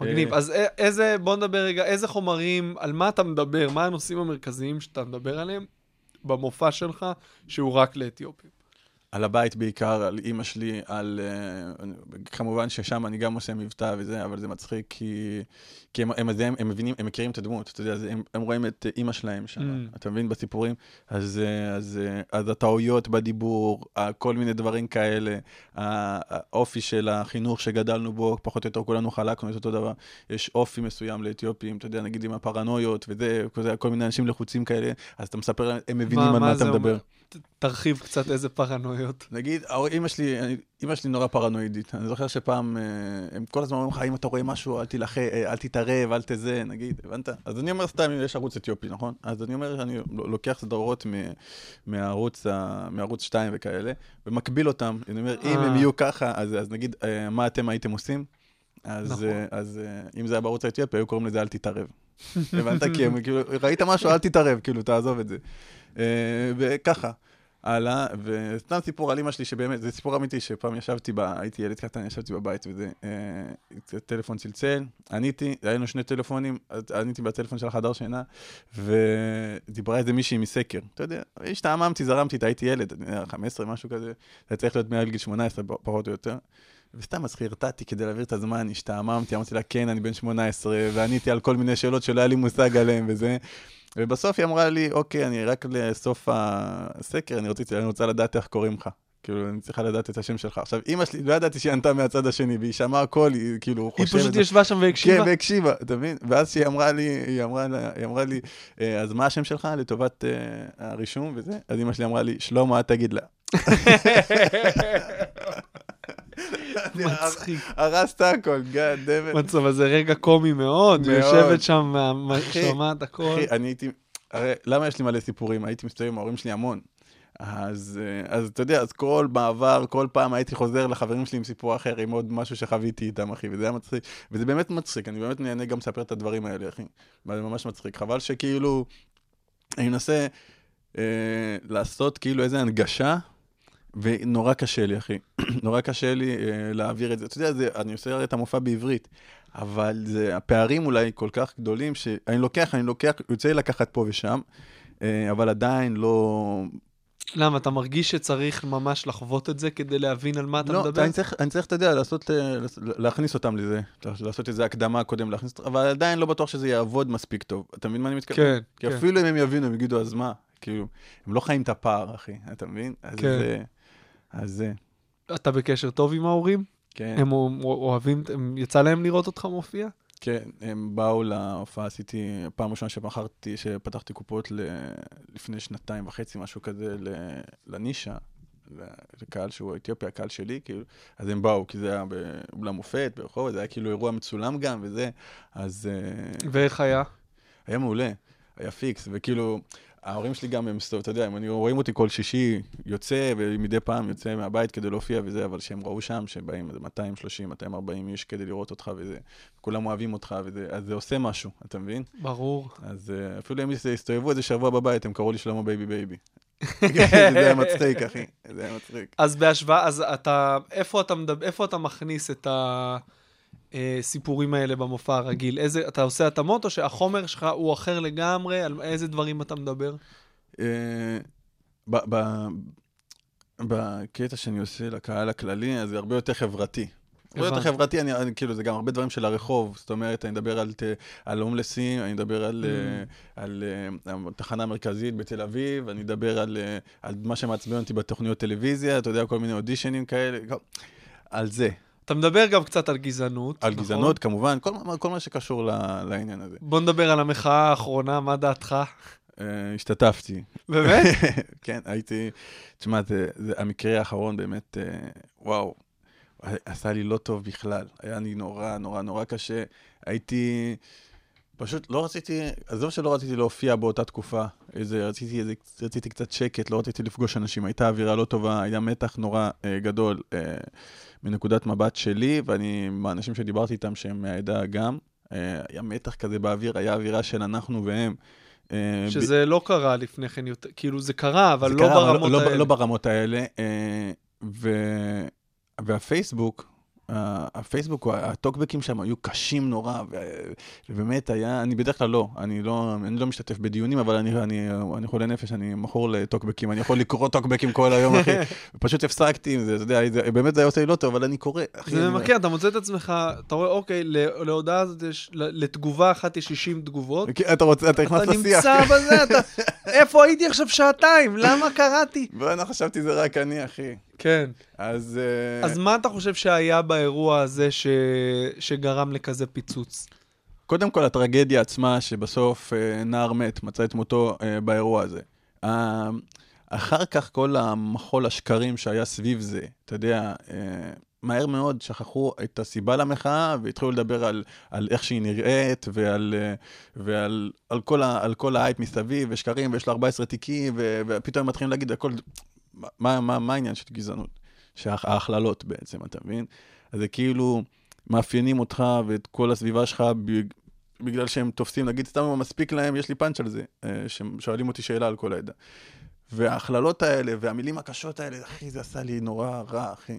מגניב. אה. אז א- איזה, בוא נדבר רגע, איזה חומרים, על מה אתה מדבר, מה הנושאים המרכזיים שאתה מדבר עליהם במופע שלך, שהוא רק לאתיופים. על הבית בעיקר, על אימא שלי, על... אה, כמובן ששם אני גם עושה מבטא וזה, אבל זה מצחיק כי, כי הם, הם, הם, הם מבינים, הם מכירים את הדמות, אתה יודע, הם, הם רואים את אימא שלהם שם, Mm. אתה מבין בסיפורים? אז, אה, אז, אה, אז הטעויות בדיבור, כל מיני דברים כאלה, האופי של החינוך שגדלנו בו, פחות או יותר כולנו חלקנו את אותו דבר. יש אופי מסוים לאתיופים, אתה יודע, נגיד עם הפרנויות וזה, כל מיני אנשים לחוצים כאלה, אז אתה מספר להם, הם מבינים על מה זה אתה מדבר. אומר? תרחיב קצת איזה פרנויות. נגיד, ההור- אימא שלי, אימא שלי נורא פרנואידית. אני זוכר שפעם, אה, הם כל הזמן אומרים לך, אם אתה רואה משהו, אל תילחם, אה, אל תתערב, אל תזה, נגיד, הבנת? אז אני אומר סתם, יש ערוץ אתיופי, נכון? אז אני אומר, אני לוקח סדרות מ- מהערוץ ה- מערוץ 2 וכאלה, ומקביל אותם. אני אומר, אם אה. הם יהיו ככה, אז אז נגיד, אה, מה אתם הייתם עושים? אז, נכון. אה, אז אה, אם זה היה בערוץ האתיופי, היו קוראים לזה אל תתערב. הבנת? כי הם כאילו, ראית משהו, אל תתערב, כאילו, תעזוב את זה. אה, וככה. הלאה, וסתם סיפור על אמא שלי, שבאמת, זה סיפור אמיתי, שפעם ישבתי, ב, הייתי ילד קטן, ישבתי בבית וזה, אה, טלפון צלצל, עניתי, היה לנו שני טלפונים, עניתי בטלפון של החדר שינה, ודיברה איזה מישהי מסקר, אתה יודע, השתעממתי, זרמתי, הייתי ילד, אני יודע, 15, משהו כזה, זה צריך להיות מעל גיל 18, פחות או יותר. וסתם אז חרטטתי כדי להעביר את הזמן, השתעממתי, אמרתי לה, כן, אני בן 18, ועניתי על כל מיני שאלות שלא היה לי מושג עליהן וזה. ובסוף היא אמרה לי, אוקיי, אני רק לסוף הסקר, אני, רציתי, אני רוצה לדעת איך קוראים לך. כאילו, אני צריכה לדעת את השם שלך. עכשיו, אימא שלי, לא ידעתי שהיא ענתה מהצד השני, והיא שמעה הכל, היא כאילו היא חושבת... פשוט ישבה שם והקשיבה. כן, והקשיבה, אתה מבין? ואז שהיא אמרה לי, היא אמרה, לה- היא אמרה לי, "אה, אז מה השם שלך לטובת אה, הרישום וזה? אז אמא שלי אמרה לי, שלמה, את תגיד לה. מצחיק. הרסת הכל, גאד דמת. מצב, זה רגע קומי מאוד, מאוד. יושבת שם, שומעת הכל. אחי, אני הייתי, הרי למה יש לי מלא סיפורים? הייתי מסתובב עם ההורים שלי המון. אז, אה, אז אתה יודע, אז כל מעבר, כל פעם הייתי חוזר לחברים שלי עם סיפור אחר, עם עוד משהו שחוויתי איתם, אחי, וזה היה מצחיק. וזה באמת מצחיק, אני באמת נהנה גם לספר את הדברים האלה, אחי. וזה ממש מצחיק. חבל שכאילו, אני מנסה אה, לעשות כאילו איזה הנגשה, ונורא קשה לי, אחי. נורא קשה לי אה, להעביר את זה. אתה יודע, זה, אני עושה את המופע בעברית, אבל זה, הפערים אולי כל כך גדולים, שאני לוקח, אני לוקח, יוצא לי לקחת פה ושם, אה, אבל עדיין לא... למה, אתה מרגיש שצריך ממש לחוות את זה כדי להבין על מה אתה לא, מדבר? אני צריך, אני צריך, אתה יודע, לעשות, אה, לעשות- להכניס אותם לזה, לעשות איזה הקדמה קודם, להכניס אותם, אבל עדיין לא בטוח שזה יעבוד מספיק טוב. אתה מבין מה אני מתכוון? כן, כי כן. אפילו אם הם יבינו, הם יגידו, אז מה? כאילו, הם לא חיים את הפער, אחי, אתה מבין? אז כן. זה... אז זה, אתה בקשר טוב עם ההורים? כן. הם אוה- אוהבים, הם- יצא להם לראות אותך מופיע? כן, הם באו להופעה, עשיתי, פעם ראשונה שמכרתי, שפתחתי קופות ל... לפני שנתיים וחצי, משהו כזה, ל... לנישה, לקהל שהוא אתיופי, הקהל שלי, כאילו, אז הם באו, כי זה היה באולם מופת, ברחוב, זה היה כאילו אירוע מצולם גם, וזה, אז אה, ואיך היה? היה מעולה, היה פיקס, וכאילו, ההורים שלי גם הם, אתה יודע, הם רואים אותי כל שישי יוצא, ומדי פעם יוצא מהבית כדי להופיע וזה, אבל שהם ראו שם, שבאים איזה 230, 240 איש כדי לראות אותך וזה, כולם אוהבים אותך וזה, אז זה עושה משהו, אתה מבין? ברור. אז אה, אפילו הם הסתובבו איזה שבוע בבית, הם קראו לי שלמה בייבי בייבי. זה היה מצחיק, אחי, זה היה מצחיק. אז בהשוואה, אז אתה, איפה אתה, איפה אתה מכניס את הסיפורים האלה במופע הרגיל? איזה, אתה עושה התאמות או שהחומר שלך הוא אחר לגמרי? על איזה דברים אתה מדבר? אה, בקטע שאני עושה לקהל הכללי, אז זה הרבה יותר חברתי. הרבה יותר. חברתי, אני, אני, כאילו, זה גם הרבה דברים של הרחוב. זאת אומרת, אני מדבר על, על הומלסים, אני מדבר על, Mm. אה, על אה, התחנה המרכזית בתל אביב, אני מדבר על, אה, על מה שמעצבן אותי בתוכניות טלוויזיה, אתה יודע, כל מיני אודישנים כאלה, על זה. אתה מדבר גם קצת על גזענות. על נכון? גזענות, כמובן, כל, מה- כל מה שקשור ל- לעניין הזה. בוא נדבר על המחאה האחרונה, מה דעתך? אה, השתתפתי. באמת? כן, הייתי, תשמע, זה, זה המקרה האחרון באמת, אה, וואו, עשה לי לא טוב בכלל. היה לי נורא, נורא, נורא קשה. הייתי, פשוט לא רציתי, עזוב שלא רציתי להופיע באותה תקופה. איזה, רציתי, איזה, רציתי קצת שקט, לא רציתי לפגוש אנשים. הייתה אווירה לא טובה, היה מתח נורא אה, גדול אה, מנקודת מבט שלי, ואני, מהאנשים שדיברתי איתם שהם מהעדה גם, אה, היה מתח כזה באוויר, היה אווירה של אנחנו והם. אה, ב- שזה לא קרה לפני כן כאילו זה קרה, אבל זה לא קרה, ברמות לא, האלה. לא ברמות האלה. אה, ו... והפייסבוק, הפייסבוק, הטוקבקים שם היו קשים נורא. ובאמת היה, אני בדרך כלל לא, אני לא, אני לא משתתף בדיונים, אבל אני, אני, אני חולה נפש, אני מכור לטוקבקים, אני יכול לקרוא טוקבקים כל היום, אחי. פשוט הפסקתי עם זה, אתה יודע, זה, באמת זה היה עושה לי לא טוב, אבל אני קורא, אחי. זה אני- ממכר, אתה מוצא את עצמך, אתה רואה, אוקיי, להודעה הזאת יש, לתגובה אחת יש 60 תגובות. כן, אתה רוצה, אתה נכנס אתה לשיח. נמצא בזה, אתה... איפה הייתי עכשיו שעתיים? למה קראתי? ואני חשבתי זה רק אני, אחי. כן. אז... אה, אז מה אתה חושב שהיה באירוע הזה ש... שגרם לכזה פיצוץ? קודם כל, הטרגדיה עצמה, שבסוף אה, נער מת, מצא את מותו אה, באירוע הזה. אחר כך כל המחול השקרים שהיה סביב זה, אתה יודע, מהר מאוד שכחו את הסיבה למחאה והתחילו לדבר על, על איך שהיא נראית ועל, ועל על כל, ה, על כל האייפ מסביב ושקרים ויש לה 14 תיקים ו, ופתאום הם מתחילים להגיד הכל, מה, מה, מה העניין של גזענות? שההכללות בעצם, אתה מבין? אז זה כאילו מאפיינים אותך ואת כל הסביבה שלך בגלל שהם תופסים, נגיד סתם אם מספיק להם, יש לי פאנץ' על זה, אה, שהם שואלים אותי שאלה על כל העדה. וההכללות האלה והמילים הקשות האלה, אחי, זה עשה לי נורא רע, אחי.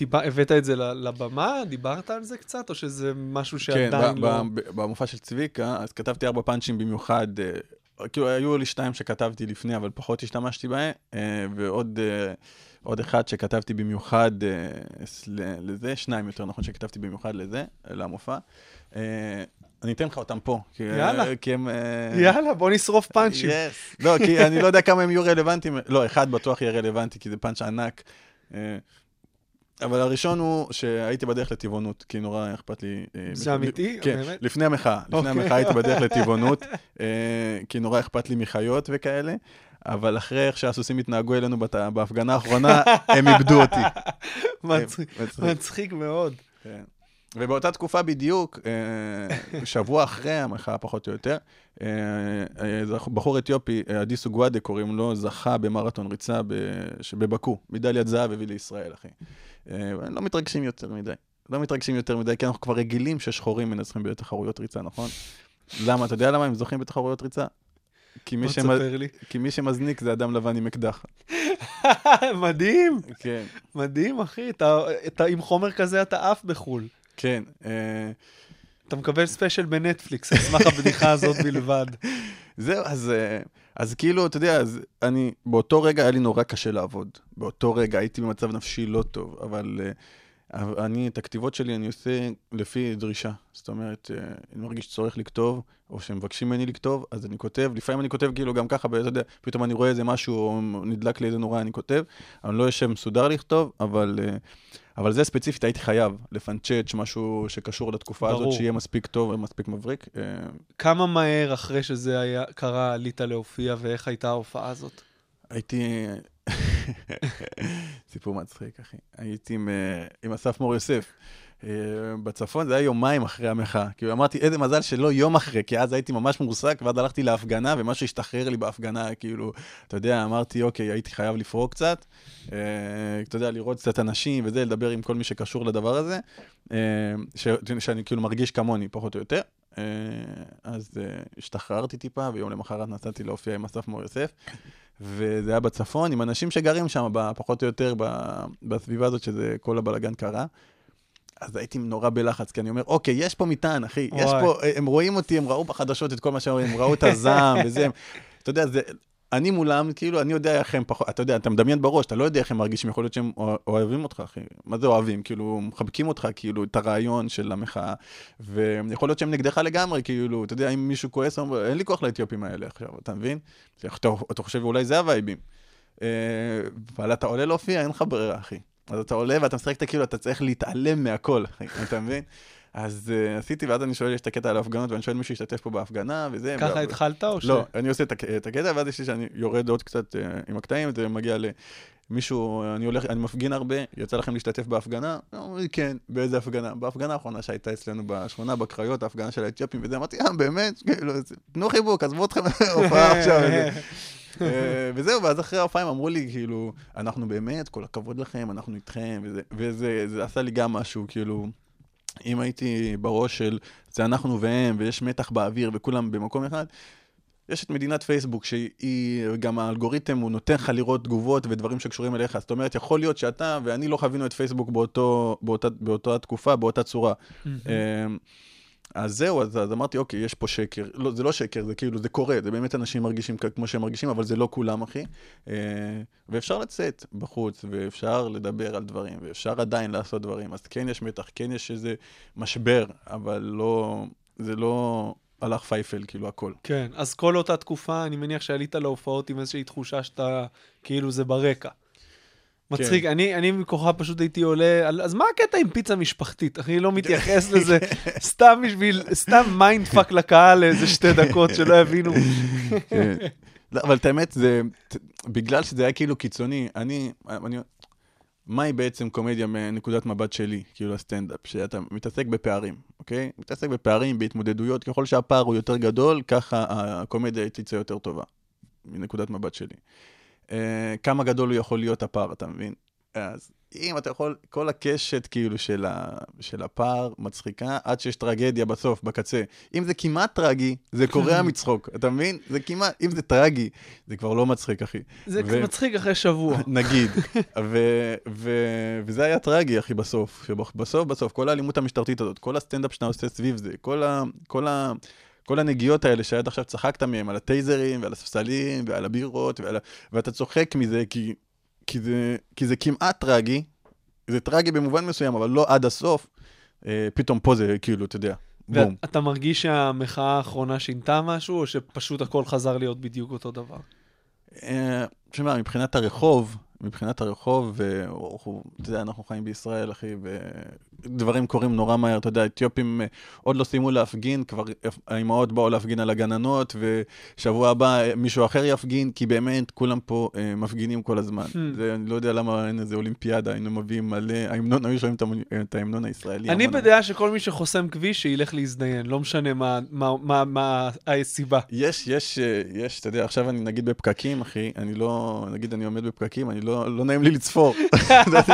והבאת את זה לבמה? דיברת על זה קצת? או שזה משהו כן, שעדיין ב- לא... ב- במופע של צביקה, אז כתבתי ארבע פאנצ'ים במיוחד, אה, כאילו היו לי שתיים שכתבתי לפני, אבל פחות השתמשתי בהם, אה, ועוד אה, עוד אחד שכתבתי במיוחד אה, לזה, שניים יותר נכון שכתבתי במיוחד לזה, למופע. אני אתן לך אותם פה. כי, יאללה. כי הם... יאללה, בוא נשרוף פאנצ'ים. Yes. לא, כי אני לא יודע כמה הם יהיו רלוונטיים. לא, אחד בטוח יהיה רלוונטי, כי זה פאנץ' ענק. אה, אבל הראשון הוא שהייתי בדרך לטבעונות, כי נורא אכפת לי... אה, זה אמיתי? כן, באמת? לפני המחאה. לפני אוקיי. המחאה הייתי בדרך לטבעונות, אה, כי נורא אכפת לי מחיות וכאלה. אבל אחרי איך שהסוסים התנהגו אלינו בת- בהפגנה האחרונה, הם איבדו אותי. מצחיק- מאוד. כן. ובאותה תקופה בדיוק, אה, שבוע אחרי המחאה פחות או יותר, אה, אה, בחור אתיופי, אה, אדיסו גואדה קוראים לו, זכה במרתון ריצה ב- ש- בבאקו, מדליית זהב הביא לישראל, אחי. אה, לא מתרגשים יותר מדי. לא מתרגשים יותר מדי, כי אנחנו כבר רגילים ששחורים מנצחים בתחרויות ריצה, נכון? למה? אתה יודע למה הם זוכים בתחרויות ריצה? כי מי, שמ... כי מי שמזניק זה אדם לבן עם אקדח. מדהים, כן, מדהים, אחי. אתה- אתה עם חומר כזה אתה עף בחו"ל. כן. אה, אתה מקבל ספיישל בנטפליקס, על סמך הבדיחה הזאת בלבד. זהו, אז, אה, אז כאילו, אתה יודע, אז אני, באותו רגע היה לי נורא קשה לעבוד. באותו רגע הייתי במצב נפשי לא טוב, אבל אבל אני, את הכתיבות שלי אני עושה לפי דרישה. זאת אומרת, אה, אני מרגיש צורך לכתוב, או שמבקשים ממני לכתוב, אז אני כותב. לפעמים אני כותב כאילו גם ככה, אתה יודע, פתאום אני רואה איזה משהו, או נדלק לי איזה נורא, אני כותב. אני לא יושב מסודר לכתוב, אבל... אה, אבל זה ספציפית הייתי חייב לפנצ'ץ' משהו שקשור לתקופה ברור. הזאת, שיהיה מספיק טוב ומספיק מבריק. אה, כמה מהר אחרי שזה היה, קרה עלית להופיע, ואיך הייתה ההופעה הזאת? הייתי... סיפור מצחיק, אחי. הייתי עם, אה, עם אסף מור יוסף. אה, בצפון זה היה יומיים אחרי המחאה. כאילו אמרתי, איזה מזל שלא יום אחרי, כי אז הייתי ממש מורסק, ואז הלכתי להפגנה, ומשהו השתחרר לי בהפגנה, כאילו, אתה יודע, אמרתי, אוקיי, הייתי חייב לפרוק קצת, אה, אתה יודע, לראות קצת אנשים וזה, לדבר עם כל מי שקשור לדבר הזה, אה, ש- שאני כאילו מרגיש כמוני, פחות או יותר. אה, אז אה, השתחררתי טיפה, ויום למחרת נסעתי להופיע עם אסף מור יוסף, וזה היה בצפון, עם אנשים שגרים שם, פחות או יותר בסביבה הזאת, שזה כל הבלגן קרה. אז הייתי נורא בלחץ, כי אני אומר, אוקיי, יש פה מטען, אחי, יש. פה, הם רואים אותי, הם ראו בחדשות את כל מה שאומרים, הם ראו את הזעם וזה, אתה יודע, זה, אני מולם, כאילו, אני יודע איך הם פחות, אתה יודע, אתה מדמיין בראש, אתה לא יודע איך הם מרגישים, יכול להיות שהם אוה- אוהבים אותך, אחי. מה זה אוהבים? כאילו, מחבקים אותך, כאילו, את הרעיון של המחאה, ויכול להיות שהם נגדך לגמרי, כאילו, אתה יודע, אם מישהו כועס, אין לי כוח לאתיופים האלה עכשיו, אתה מבין? אתה, אתה חושב, אולי זה הווייבים. אה, אבל אתה עולה להופיע, אין לך ברירה, אחי. אז אתה עולה ואתה משחק את הכאילו, אתה צריך להתעלם מהכל, אחי, אתה מבין? אז uh, עשיתי, ואז אני שואל, יש את הקטע על ההפגנות, ואני שואל מי שהשתתף פה בהפגנה, וזה. ככה ו- התחלת או ש... לא, אני עושה את הק- את הקטע, ואז יש לי שאני יורד עוד קצת uh, עם הקטעים, זה מגיע למישהו, אני הולך, אני מפגין הרבה, יצא לכם להשתתף בהפגנה? הוא אומר לי, כן, באיזה הפגנה? בהפגנה האחרונה שהייתה אצלנו בשכונה, בקריות, ההפגנה של האתיופים, וזה, אמרתי, אה, באמת? כאילו, תנו חיבוק, עזבו אתכם הופעה עכשיו. אה, וזהו, ואז אחרי ההופעה הם אמרו לי, כאילו, אנחנו באמת, כל הכבוד לכם, אנחנו איתכם, וזה, וזה זה עשה לי גם משהו, כאילו, אם הייתי בראש של זה אנחנו והם, ויש מתח באוויר וכולם במקום אחד, יש את מדינת פייסבוק, שהיא, גם האלגוריתם, הוא נותן לך לראות תגובות ודברים שקשורים אליך. זאת אומרת, יכול להיות שאתה ואני לא חווינו את פייסבוק באותו, באותה, באותה תקופה, באותה צורה. אמ, אז זהו, אז, אז אמרתי, אוקיי, יש פה שקר. לא, זה לא שקר, זה כאילו, זה קורה, זה באמת אנשים מרגישים כמו שהם מרגישים, אבל זה לא כולם, אחי. אה, ואפשר לצאת בחוץ, ואפשר לדבר על דברים, ואפשר עדיין לעשות דברים. אז כן יש מתח, כן יש איזה משבר, אבל לא, זה לא black people, כאילו, הכל. כן, אז כל אותה תקופה, אני מניח שעלית להופעות עם איזושהי תחושה שאתה, כאילו זה ברקע. מצחיק, אני, אני מכוחה פשוט הייתי עולה, על- אז מה הקטע עם פיצה משפחתית? אני לא מתייחס לזה, סתם בשביל, סתם mind fuck לקהל לאיזה שתי דקות שלא יבינו. כן. לא, אבל את האמת, זה, בגלל שזה היה כאילו קיצוני, אני, אני, מהי בעצם קומדיה מנקודת מבט שלי, כאילו הסטנדאפ, שאתה מתעסק בפערים, אוקיי? מתעסק בפערים, בהתמודדויות, ככל שהפער הוא יותר גדול, ככה הקומדיה תצא יותר טובה, מנקודת מבט שלי. אה, כמה גדול הוא יכול להיות הפער, אתה מבין? אז אם אתה יכול, כל הקשת כאילו של, ה, של הפער מצחיקה, עד שיש טרגדיה בסוף, בקצה. אם זה כמעט טרגי, זה קורע מצחוק, אתה מבין? זה כמעט, אם זה טרגי, זה כבר לא מצחיק, אחי. זה ו- מצחיק אחרי שבוע. נגיד. ו- ו- וזה היה טרגי, אחי, בסוף. שבסוף, בסוף, כל האלימות המשטרתית הזאת, כל הסטנדאפ שאתה עושה סביב זה, כל, ה- כל, ה- כל הנגיעות האלה שעד עכשיו צחקת מהם, על הטייזרים ועל הספסלים ועל הבירות, ועל, ואתה צוחק מזה כי, כי, זה, כי זה כמעט טרגי, זה טרגי במובן מסוים, אבל לא עד הסוף. אה, פתאום פה זה כאילו, אתה יודע, בום. ואתה מרגיש שהמחאה האחרונה שינתה משהו, או שפשוט הכל חזר להיות בדיוק אותו דבר? אה, תשמע, מבחינת הרחוב, מבחינת הרחוב, ואנחנו, אתה יודע, אנחנו חיים בישראל, אחי, ודברים קורים נורא מהר, אתה יודע, אתיופים אה, עוד לא סיימו להפגין, כבר האימהות באו להפגין על הגננות, ושבוע הבא אה, מישהו אחר יפגין, כי באמת כולם פה אה, מפגינים כל הזמן. Hmm. זה, אני לא יודע למה אין איזה אולימפיאדה, היינו מביאים מלא, ההמנון, היו שומעים את את ההמנון הישראלי. אני המון. בדעה שכל מי שחוסם כביש, שילך להזדיין, לא משנה מה- מה- מה מה הסיבה. יש, יש, אה, יש, אתה יודע, עכשיו אני נגיד בפקקים, אחי, אני לא, נגיד אני עומד בפקקים, אני לא, לא נעים לי לצפור.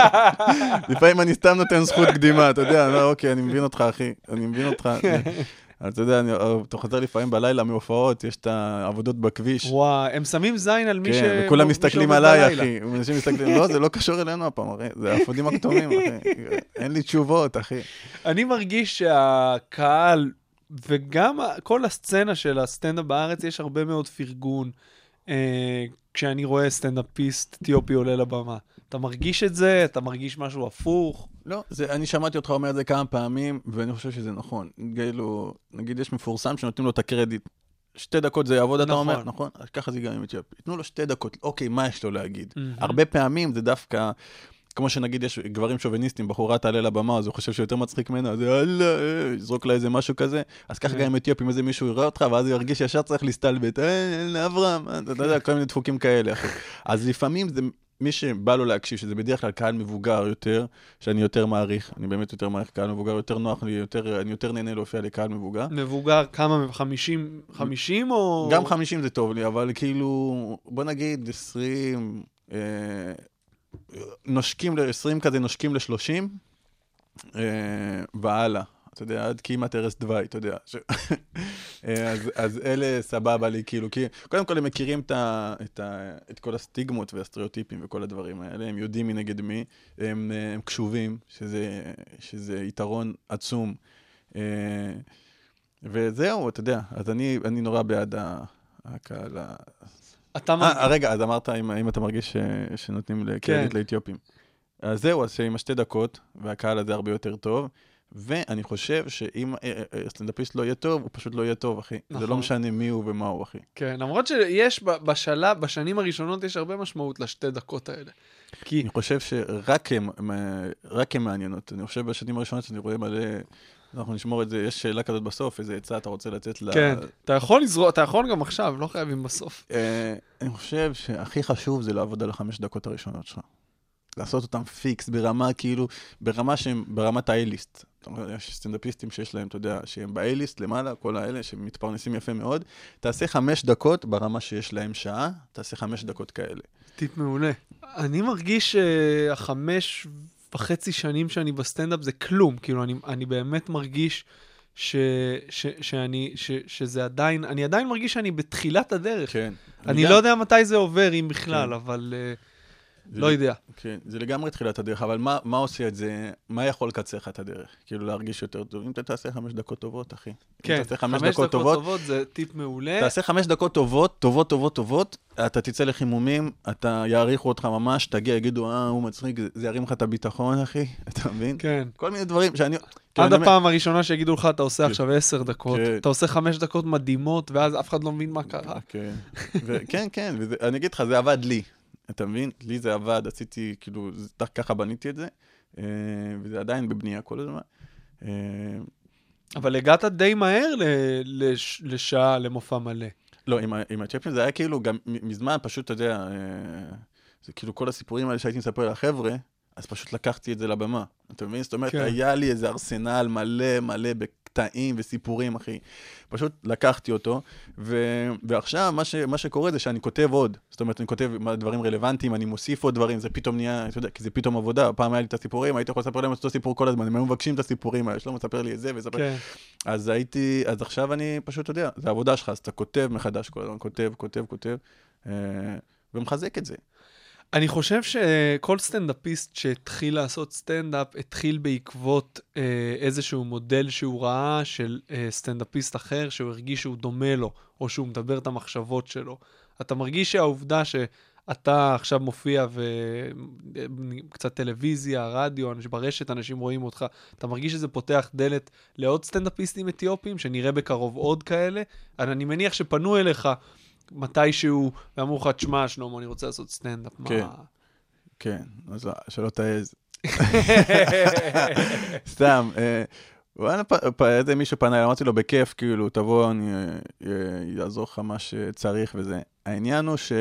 לפעמים אני סתם נותן זכות קדימה, אתה יודע, לא, אוקיי, אני מבין אותך, אחי, אני מבין אותך. אתה יודע, אני- אתה חוזר לפעמים בלילה מהופעות, יש את העבודות בכביש. וואי, הם שמים זין על מי ש... כן, וכולם מסתכלים עליי. אחי. אנשים מסתכלים, לא, זה לא קשור אלינו הפעם, אחי. זה האפודים הכתומים, אחי. אין לי תשובות, אחי. אני מרגיש שהקהל, וגם כל הסצנה של הסטנדאפ בארץ, יש הרבה מאוד פרגון אה, כשאני רואה סטנדאפיסט אתיופי עולה לבמה. אתה מרגיש את זה? אתה מרגיש משהו הפוך? לא, זה, אני שמעתי אותך אומר את זה כמה פעמים, ואני חושב שזה נכון. כאילו, נגיד יש מפורסם שנותנים לו את הקרדיט. שתי דקות זה יעבוד, אתה נכון. אומר? נכון. אז ככה זה גם עם אתיופי. תנו לו שתי דקות, אוקיי, מה יש לו להגיד? מהמם. הרבה פעמים זה דווקא, כמו שנגיד יש גברים שוביניסטים, בחורה תעלה לבמה, אז הוא חושב שיותר מצחיק ממנה, אז יאללה, אה, יזרוק לה איזה משהו כזה. אז ככה כן. גם עם אתיופים, איזה מישהו יראה אותך, ואז הוא ירגיש שישר צריך להסתלבט, אה, אברהם, אה, אתה יודע, כל מיני דפוקים כאלה. אז לפעמים זה, מי שבא לו להקשיב, שזה בדרך כלל קהל מבוגר יותר, שאני יותר מעריך, אני באמת יותר מעריך קהל מבוגר, יותר נוח לי, יותר, אני יותר נהנה להופיע לקהל מבוגר. מבוגר, כמה? 50? 50 או... גם 50 זה טוב לי, אבל כאילו, בוא נגיד 20, אה, נושקים ל-20 כזה, נושקים ל-30, אה, והלאה. אתה יודע, עד כמעט ערש דווי, אתה יודע. ש... אה, אז, אז אלה סבבה לי, כאילו, כי קודם כל הם מכירים את, ה, את, ה, את כל הסטיגמות והסטריאוטיפים וכל הדברים האלה, הם יודעים מי נגד מי, הם, אה, הם קשובים, שזה, שזה יתרון עצום. אה, וזהו, אתה יודע, אז אני, אני נורא בעד הקהל. אתה מרגיש... אה, רגע, אז אמרת אם, אתה מרגיש שנותנים קרדיט כן. לאתיופים. אז זהו, אז שעם השתי דקות, והקהל הזה הרבה יותר טוב, ואני חושב שאם אה, אה, סטנדאפיסט לא יהיה טוב, הוא פשוט לא יהיה טוב, אחי. זה נכון. לא משנה מי הוא ומה הוא, אחי. כן, למרות שיש בשלב, בשנים הראשונות יש הרבה משמעות לשתי דקות האלה. כי... אני חושב שרק הם מעניינות. אני חושב בשנים הראשונות שאני רואה מלא... אנחנו נשמור את זה, יש שאלה כזאת בסוף, איזה עצה אתה רוצה לתת ל... כן, אתה יכול לזרוע, אתה יכול גם עכשיו, לא חייבים בסוף. אה, אני חושב שהכי חשוב זה לעבוד על החמש דקות הראשונות שלך. לעשות אותם פיקס ברמה כאילו, ברמה שהם, זאת אומרת, יש סטנדאפיסטים שיש להם, אתה יודע, שהם ב- A-list למעלה, כל האלה שמתפרנסים יפה מאוד. תעשה חמש דקות ברמה שיש להם שעה, תעשה חמש דקות כאלה. טיפ מעולה. אני מרגיש שהחמש וחצי שנים שאני בסטנדאפ זה כלום. כאילו, אני, אני באמת מרגיש ש, ש, שאני, ש, שזה עדיין, אני עדיין מרגיש שאני בתחילת הדרך. כן. אני גם- לא יודע מתי זה עובר, אם בכלל, כן. אבל זה לא יודע. כן, זה לגמרי תחילת הדרך, אבל מה, מה עושה את זה? מה יכול לקצר לך את הדרך? כאילו להרגיש יותר טוב. אם אתה תעשה חמש דקות טובות, אחי. כן, תעשה חמש, דקות טובות, זה טיפ מעולה. תעשה חמש דקות טובות, טובות, טובות, טובות, אתה תצא לחימומים, אתה יעריכו אותך ממש, תגיע, יגידו, אה, הוא מצחיק, זה- ירים לך את הביטחון, אחי, אתה מבין? כן. כל מיני דברים שאני... כאילו, עד אני הפעם הראשונה שיגידו לך, אתה עושה עכשיו עשר דקות, כן. אתה עושה חמש דקות מדהימות, ואז אף אחד לא מבין מה קרה. כן, כן, כן, וזה- אני אגיד לך, זה עבד לי, אתה מבין? לי זה עבד, עשיתי, כאילו, ככה בניתי את זה, אה, וזה עדיין בבנייה כל הזמן. אה, אבל הגעת די מהר ל- לש- לשעה, למופע מלא. לא, עם, ה- עם הצ'פים זה היה כאילו גם מזמן, פשוט, אתה יודע, אה, זה כאילו כל הסיפורים האלה שהייתי מספר לחבר'ה, אז פשוט לקחתי את זה לבמה. אתה מבין? זאת אומרת. כן. היה לי איזה ארסנל מלא מלא בקטעים וסיפורים, אחי. פשוט לקחתי אותו, ו... ועכשיו מה, ש... מה שקורה זה שאני כותב עוד. זאת אומרת, אני כותב דברים רלוונטיים, אני מוסיף עוד דברים, זה פתאום נהיה, אתה יודע, כי זה פתאום עבודה. פעם היה לי את הסיפורים, הייתי יכול לספר להם את אותו סיפור כל הזמן, הם היו מבקשים את הסיפורים האלה, שלמה, תספר לי את זה וספר... כן. אז הייתי, אז עכשיו אני פשוט, יודע, זה העבודה שלך, אז אתה כותב מחדש כל הזמן, כותב, כותב, כותב, אה, ומחזק את זה. אני חושב שכל סטנדאפיסט שהתחיל לעשות סטנדאפ, התחיל בעקבות אה, איזשהו מודל שהוא ראה של אה, סטנדאפיסט אחר, שהוא הרגיש שהוא דומה לו, או שהוא מדבר את המחשבות שלו. אתה מרגיש שהעובדה שאתה עכשיו מופיע וקצת טלוויזיה, רדיו, ברשת אנשים רואים אותך, אתה מרגיש שזה פותח דלת לעוד סטנדאפיסטים אתיופים, שנראה בקרוב עוד כאלה? אני מניח שפנו אליך מתישהו, ואמרו לך, תשמע, שלמה, אני רוצה לעשות סטנדאפ. כן. מה... כן, אז שלא תעז. סתם, אה, וואלה, איזה מישהו פנה, אמרתי לו, בכיף, כאילו, תבוא, אני אה, אעזור לך מה שצריך וזה. העניין הוא ש...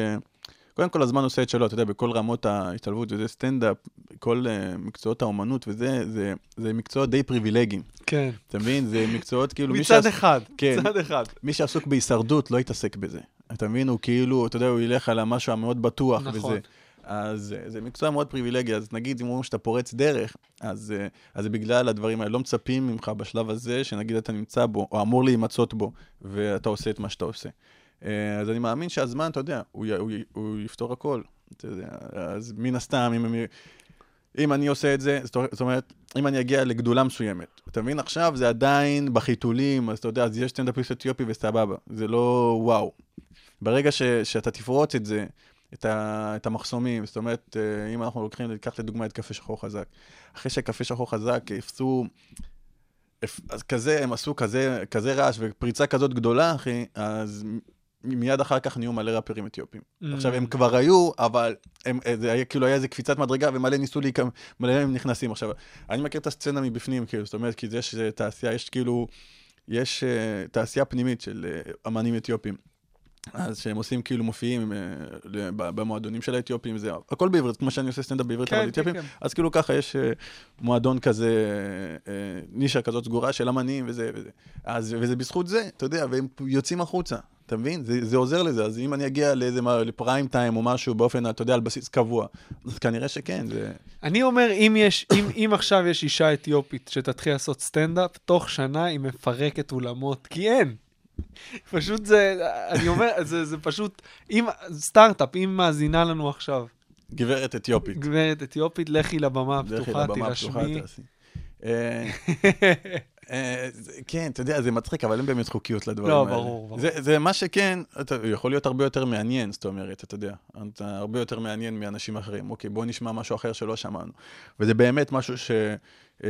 קודם כל, הזמן עושה את שלו, אתה יודע, בכל רמות ההשתלבות, וזה סטנדאפ, כל uh, מקצועות האומנות וזה, זה, זה מקצועות די פריבילגיים. כן. אתה מבין? זה מקצועות כאילו... מצד שעס- אחד, כן. מצד אחד. מי שעסוק בהישרדות לא יתעסק בזה. אתה מבין? הוא כאילו, אתה יודע, הוא ילך על המשהו המאוד בטוח נכון. וזה. אז אה, זה מקצוע מאוד פריבילגי, אז נגיד, אם אומרים שאתה פורץ דרך, אז, אה, אז זה בגלל הדברים האלה. לא מצפים ממך בשלב הזה, שנגיד אתה נמצא בו, או אמור להימצאות בו, ואתה עושה את מה שאתה עושה. אה, אז אני מאמין שהזמן, אתה יודע, הוא, י- הוא, י- הוא יפתור הכל. אתה יודע, אז מן הסתם, אם, הם- אם אני עושה את זה, זאת אומרת, אם אני אגיע לגדולה מסוימת, אתה מבין? עכשיו זה עדיין בחיתולים, אז אתה יודע, אז יש סטנדאפיסט אתיופי וסבבה, זה לא וואו. ברגע ש, שאתה תפרוץ את זה, את, ה, את המחסומים, זאת אומרת, אה, אם אנחנו לוקחים, ניקח לדוגמה את קפה שחור חזק. אחרי שקפה שחור חזק הפסו, הפ- אז כזה, הם עשו כזה, כזה רעש ופריצה כזאת גדולה, אחי, אז מיד אחר כך נהיו מלא ראפרים אתיופים. Mm. עכשיו, הם כבר היו, אבל הם, אה, זה היה, כאילו היה איזה קפיצת מדרגה, ומלא ניסו להיכנס, מלא מהם נכנסים. עכשיו, אני מכיר את הסצנה מבפנים, כאילו, זאת אומרת, כי יש תעשייה, יש כאילו, יש אה, תעשייה פנימית של אה, אמנים אתיופים. אז שהם עושים כאילו מופיעים אה, במועדונים של האתיופים, זה הכל בעברית, כמו שאני עושה סטנדאפ בעברית כן, על כן, אתיופים, כן. אז כאילו ככה יש אה, מועדון כזה, אה, נישה כזאת סגורה של אמנים וזה, וזה. אז, וזה בזכות זה, אתה יודע, והם יוצאים החוצה, אתה מבין? זה, זה עוזר לזה, אז אם אני אגיע לאיזה לפריים טיים או משהו באופן, אתה יודע, על בסיס קבוע, אז כנראה שכן, זה... אני אומר, אם יש, אם, אם עכשיו יש אישה אתיופית שתתחיל לעשות סטנדאפ, תוך שנה היא מפרקת אולמות, כי אין. פשוט זה, אני אומר, זה, זה פשוט, אם, סטארט-אפ, אם מאזינה לנו עכשיו, גברת אתיופית. גברת אתיופית, לכי לבמה הפתוחה, תירשמי. אה, כן, אתה יודע, זה מצחיק, אבל אין באמת חוקיות לדברים לא, האלה. ברור, ברור. זה, מה שכן, יכול להיות הרבה יותר מעניין, זאת אומרת, אתה יודע. אתה הרבה יותר מעניין מאנשים אחרים. אוקיי, בוא נשמע משהו אחר שלא שמענו. וזה באמת משהו ש, אה,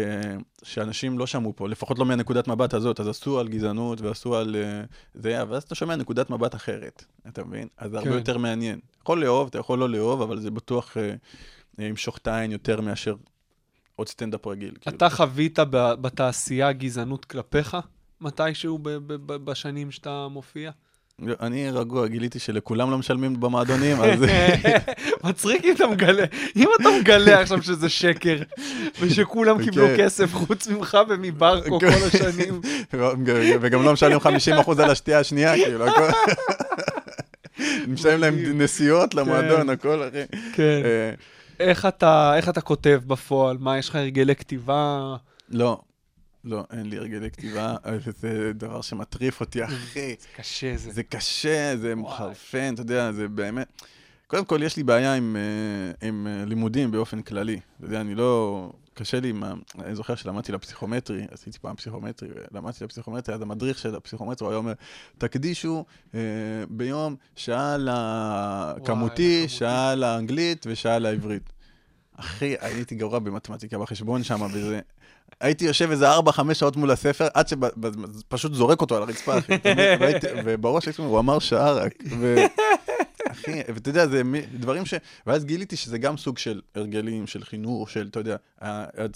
שאנשים לא שמעו פה, לפחות לא מהנקודת מבט הזאת. אז עשו על גזענות ועשו על אה, זה, ואז אתה שומע נקודת מבט אחרת, אתה מבין? אז זה הרבה כן. יותר מעניין. יכול לאהוב, אתה יכול לא לאהוב, אבל זה בטוח ימשוך את העין יותר מאשר עוד סטנדאפ רגיל. כאילו. אתה חווית בתעשייה גזענות כלפיך מתישהו בשנים שאתה מופיע? אני רגוע, גיליתי שלכולם לא משלמים במועדונים, אז... מצחיק אם אתה מגלה, אם אתה מגלה עכשיו שזה שקר, ושכולם קיבלו כן. כסף חוץ ממך ומברקו כל השנים. וגם לא משלמים 50% על השתייה השנייה, כאילו, הכל... משלמים להם נסיעות למועדון, הכל, אחי. כן. איך אתה, איך אתה כותב בפועל? מה, יש לך הרגלי כתיבה? לא, לא, אין לי הרגלי כתיבה, זה דבר שמטריף אותי, אחי. קשה זה. זה קשה, זה מחרפן, אתה יודע, זה באמת... קודם כל, יש לי בעיה עם, אה, עם אה, לימודים באופן כללי. אתה יודע, אני לא... קשה לי עם ה... אני זוכר שלמדתי לפסיכומטרי, עשיתי פעם פסיכומטרי, ולמדתי לפסיכומטרי, אז המדריך של הפסיכומטרי, היה אומר, תקדישו אה, ביום שעה לכמותי. שעה לאנגלית ושעה לעברית. אחי, הייתי גרוע במתמטיקה בחשבון שם, וזה... הייתי יושב איזה 4-5 שעות מול הספר, עד שפשוט זורק אותו על הרצפה, אחי. ובראש הוא אמר שעה רק. אחי, ואתה יודע, זה דברים ש... ואז גיליתי שזה גם סוג של הרגלים, של חינוך, של, אתה יודע,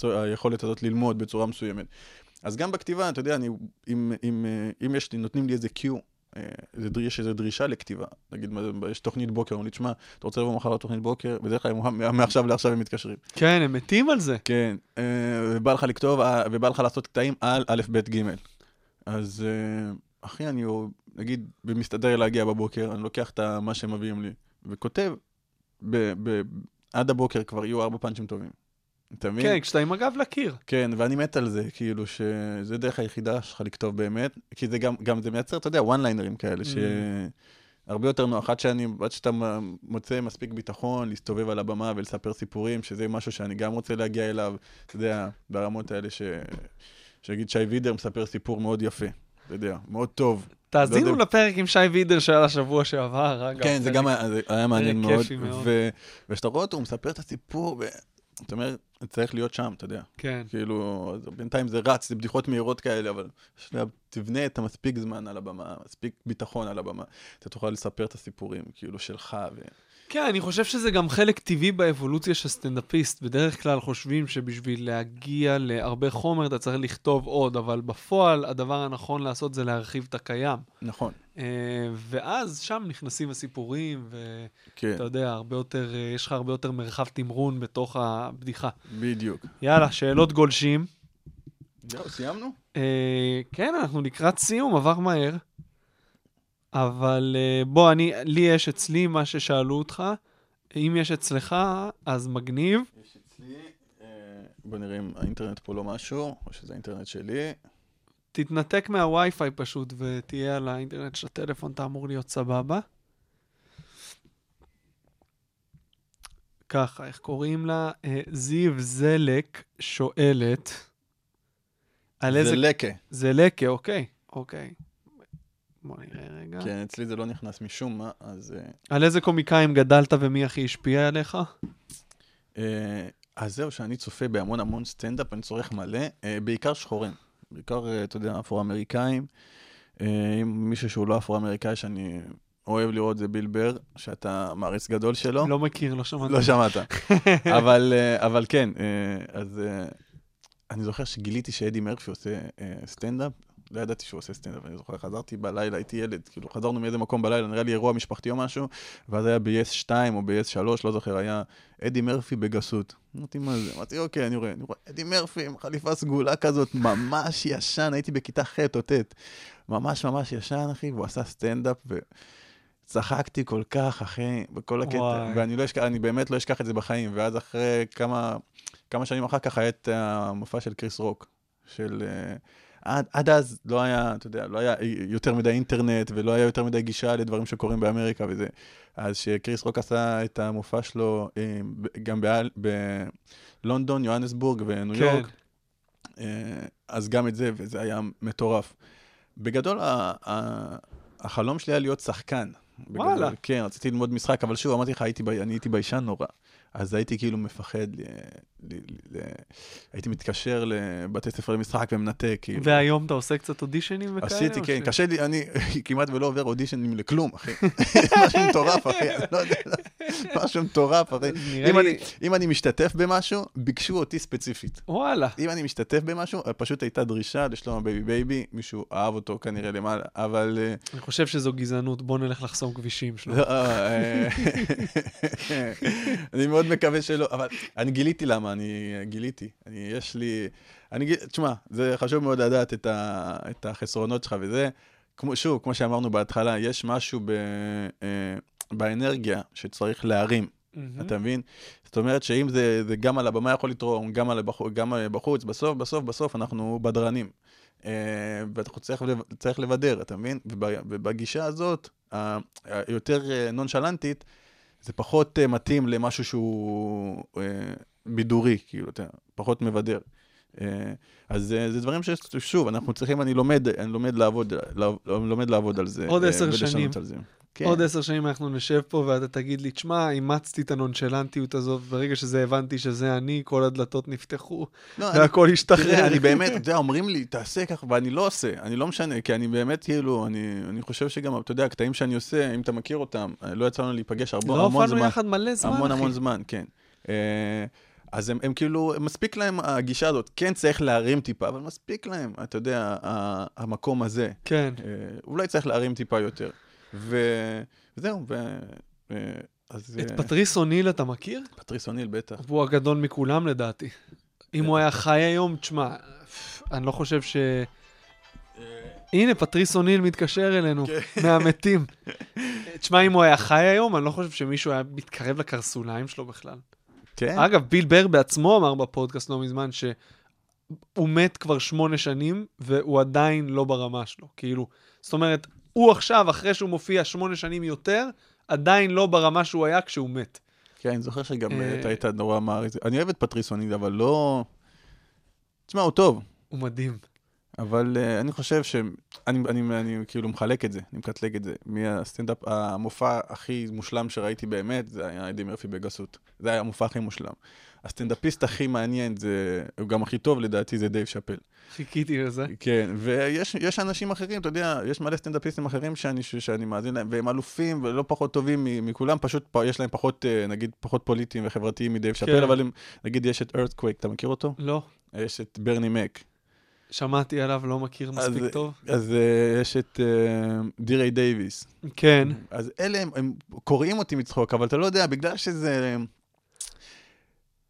היכולת הזאת ללמוד בצורה מסוימת. אז גם בכתיבה, אתה יודע, אני, אם, אם, אם יש לי, נותנים לי איזה Q, דר- יש איזו דרישה לכתיבה. נגיד, יש תוכנית בוקר, אומרים לי, תשמע, אתה רוצה לבוא מחר לתוכנית בוקר? בדרך כלל מעכשיו לעכשיו הם מתקשרים. כן, הם מתים על זה. כן, אה, ובא לך לכתוב, אה, ובא לך לעשות קטעים על א', ב', ג'. אז אה, אחי, אני נגיד, מסתדר להגיע בבוקר, אני לוקח את מה שהם מביאים לי, וכותב, ב- ב- עד הבוקר כבר יהיו ארבע פאנצ'ים טובים. אתה מבין? כן, כשאתה עם הגב לקיר. כן, ואני מת על זה, כאילו, שזה הדרך היחידה שלך לכתוב באמת, כי זה גם, גם זה מייצר, אתה יודע, וואן ליינרים כאלה, Mm. שהרבה יותר נוח, עד שאני, עד שאתה מוצא מספיק ביטחון להסתובב על הבמה ולספר סיפורים, שזה משהו שאני גם רוצה להגיע אליו, אתה יודע, ברמות האלה ש... שיגיד שי וידר מספר סיפור מאוד יפה, אתה יודע, מאוד טוב. תאזינו לא. לפרק עם שי וידר שהיה לשבוע שעבר, אגב. כן, זה גם היה, מעניין מאוד. וכשאתה רואה אותו, הוא מספר את הסיפור, ואתה אומר, צריך להיות שם, אתה יודע. כן. כאילו, בינתיים זה רץ, זה בדיחות מהירות כאלה, אבל שנייה, תבנה את המספיק זמן על הבמה, מספיק ביטחון על הבמה. אתה תוכל לספר את הסיפורים, כאילו, שלך. ו... כן, אני חושב שזה גם חלק טבעי באבולוציה של סטנדאפיסט. בדרך כלל חושבים שבשביל להגיע להרבה חומר אתה צריך לכתוב עוד, אבל בפועל הדבר הנכון לעשות זה להרחיב את הקיים. נכון, אה, ואז שם נכנסים הסיפורים, ואתה כן, יודע, הרבה יותר, אה, יש לך הרבה יותר מרחב תמרון בתוך הבדיחה. בדיוק. יאללה, שאלות גולשים. זהו, סיימנו? אה, כן, אנחנו לקראת סיום, עבר מהר. אבל אה, בוא, אני, לי יש אצלי מה ששאלו אותך. אם יש אצלך, אז מגניב. יש אצלי, אה, בוא נראה אם האינטרנט פה לא משהו, או שזה האינטרנט שלי. תתנתק מהווי-פיי פשוט ותהיה על האינטרנט של הטלפון, אתה אמור להיות סבבה. ככה, איך קוראים לה? אה, זיו זלק שואלת. על איזה... זה לקה. זלקה, אוקיי, אוקיי. בוא נראה רגע. כן, אצלי זה לא נכנס משום מה, אז... אה, על איזה קומיקאים גדלת ומי הכי השפיע עליך? אה, אז זהו, שאני צופה בהמון המון סטנדאפ, אני צורך מלא, אה, בעיקר שחורים. בעיקר, אתה יודע, אפרו-אמריקאים. אם מישהו שהוא לא אפרו-אמריקאי שאני אוהב לראות זה ביל בר, שאתה מעריץ גדול שלו. לא מכיר, לא שמעתי. לא שמעת. אבל, אבל כן, אז אני זוכר שגיליתי שאדי מרפי עושה סטנדאפ, לא ידעתי שהוא עושה סטנדאפ, אני זוכר, חזרתי בלילה, הייתי ילד, כאילו, חזרנו מאיזה מקום בלילה, נראה לי אירוע משפחתי או משהו, ואז היה ב-yes 2 או ב-yes 3, לא זוכר, היה אדי מרפי בגסות. אמרתי, מה זה? אמרתי, אוקיי, אני רואה, אני רואה, אדי מרפי עם חליפה סגולה כזאת, ממש ישן, הייתי בכיתה ח' או ט', ממש ממש ישן, אחי, והוא עשה סטנדאפ, ו... צחקתי כל כך, אחי, בכל הקטע, וואי. ואני לא אשכח, אני באמת לא אשכח את זה בחיים, ואז אחרי כמה, כמה שנים אחר כך היה את המופע של קריס רוק, של... אה, עד, עד אז לא היה, אתה יודע, לא היה יותר מדי אינטרנט, ולא היה יותר מדי גישה לדברים שקורים באמריקה וזה. אז שקריס רוק עשה את המופע שלו אה, גם בלונדון, יוהנסבורג וניו כן. יורק, אה, אז גם את זה, וזה היה מטורף. בגדול, החלום שלי היה להיות שחקן. בגדול. וואלה. כן, רציתי ללמוד משחק, אבל שוב, אמרתי לך, הייתי, אני הייתי ביישן נורא. אז הייתי כאילו מפחד, ל... הייתי מתקשר לבתי ספר למשחק ומנתק, כאילו. והיום אתה עושה קצת אודישנים וכאלה? עשיתי, כן, ש- קשה לי, אני כמעט ולא עובר אודישנים לכלום, אחי. משהו מטורף, אחי, אני לא יודע, משהו מטורף, אחי. אם לי- אני- אם אני משתתף במשהו, ביקשו אותי ספציפית. וואלה. אם אני משתתף במשהו, פשוט הייתה דרישה לשלום הבייבי בייבי, מישהו אהב אותו כנראה למעלה, אבל... אה, אני חושב שזו גזענות, בוא נלך לחסום כבישים שלו. לא, אה, אני מאוד מקווה שלא, אבל אני גיליתי למה, אני גיליתי. אני, יש לי... אני גיל... תשמע, זה חשוב מאוד לדעת את, ה, את החסרונות שלך וזה. כמו, שוב, כמו שאמרנו בהתחלה, יש משהו ב, אה, באנרגיה שצריך להרים, מהמם. אתה מבין? זאת אומרת שאם זה, זה גם על הבמה יכול לתרום, גם, על הבחוץ, גם בחוץ, בסוף, בסוף, בסוף אנחנו בדרנים. אה, ואנחנו צריך, צריך לבדר, אתה מבין? וב- ובגישה הזאת, היותר אה, נונשלנטית, זה פחות אה, מתאים למשהו שהוא אה, בידורי, כאילו, אתה פחות מבדר. אה, אז אה, זה דברים ששוב, אנחנו צריכים, אני לומד, אני לומד לעבוד, לעב- לומד לעבוד על זה. עוד אה, עשר שנים. על זה. כן. עוד עשר שנים אנחנו נשב פה ואתה תגיד לי, תשמע, אימצתי את הנונשלנטיות הזאת, ברגע שזה הבנתי שזה אני, כל הדלתות נפתחו, לא, אני- והכל השתחרר. תראה, אני באמת, אתה יודע, אומרים לי, תעשה ככה, ואני לא עושה, אני לא משנה, כי אני באמת, כאילו, אני, אני חושב שגם, אתה יודע, הקטעים שאני עושה, אם אתה מכיר אותם, לא יצא לנו להיפגש הרבה, לא המון הופענו זמן. יחד מלא זמן, המון אחי. המון זמן, כן. אה, אז הם, הם כאילו, מספיק להם הגישה הזאת. כן צריך להרים טיפה, אבל מספיק להם, אתה יודע, ה- המקום הזה. כן. אה, אולי צריך להרים טיפה יותר. ו- וזהו, ו... אה, אז... את אה, פטריס אוניל אתה מכיר? פטריס אוניל, בטח. הוא הגדול מכולם לדעתי. אם הוא היה חי היום, תשמע, אני לא חושב ש... הנה, פטריס אוניל מתקשר אלינו, מהמתים. תשמע, אם הוא היה חי היום, אני לא חושב שמישהו היה מתקרב לקרסוליים שלו בכלל. כן? אגב, ביל בר בעצמו אמר בפודקאסט לא מזמן שהוא מת כבר שמונה שנים, והוא עדיין לא ברמה שלו. כאילו, זאת אומרת, הוא עכשיו, אחרי שהוא מופיע שמונה שנים יותר, עדיין לא ברמה שהוא היה כשהוא מת. כן, אני זוכר שגם אה, אתה היית נורא מעריץ. אני אוהב את פטריס אוניל, אבל לא... תשמע, הוא טוב. הוא מדהים. אבל אה, אני חושב ש... אני, אני, אני כאילו מחלק את זה, אני מקטלג את זה. מהסטנדאפ, המופע הכי מושלם שראיתי באמת, זה היה אדי מרפי בגסות. זה היה המופע הכי מושלם. הסטנדאפיסט הכי מעניין, זה, הוא גם הכי טוב לדעתי, זה דייב שאפל. חיכיתי לזה. כן, ויש יש אנשים אחרים, אתה יודע, יש מלא סטנדאפיסטים אחרים שאני, שאני מאזין להם, והם אלופים ולא פחות טובים מכולם, פשוט יש להם פחות, אה, נגיד, פחות פוליטיים וחברתיים מדייב שאפל, כן. אבל הם, נגיד, יש את ארת'קוויק, אתה מכיר אותו? לא, יש את ברני מק. שמעתי עליו, לא מכיר מספיק אז- טוב. אז אה, יש את אה, דייוויס. כן, אז אלה, הם, הם קוראים אותי מצחוק, אבל אתה לא יודע, בגלל שזה...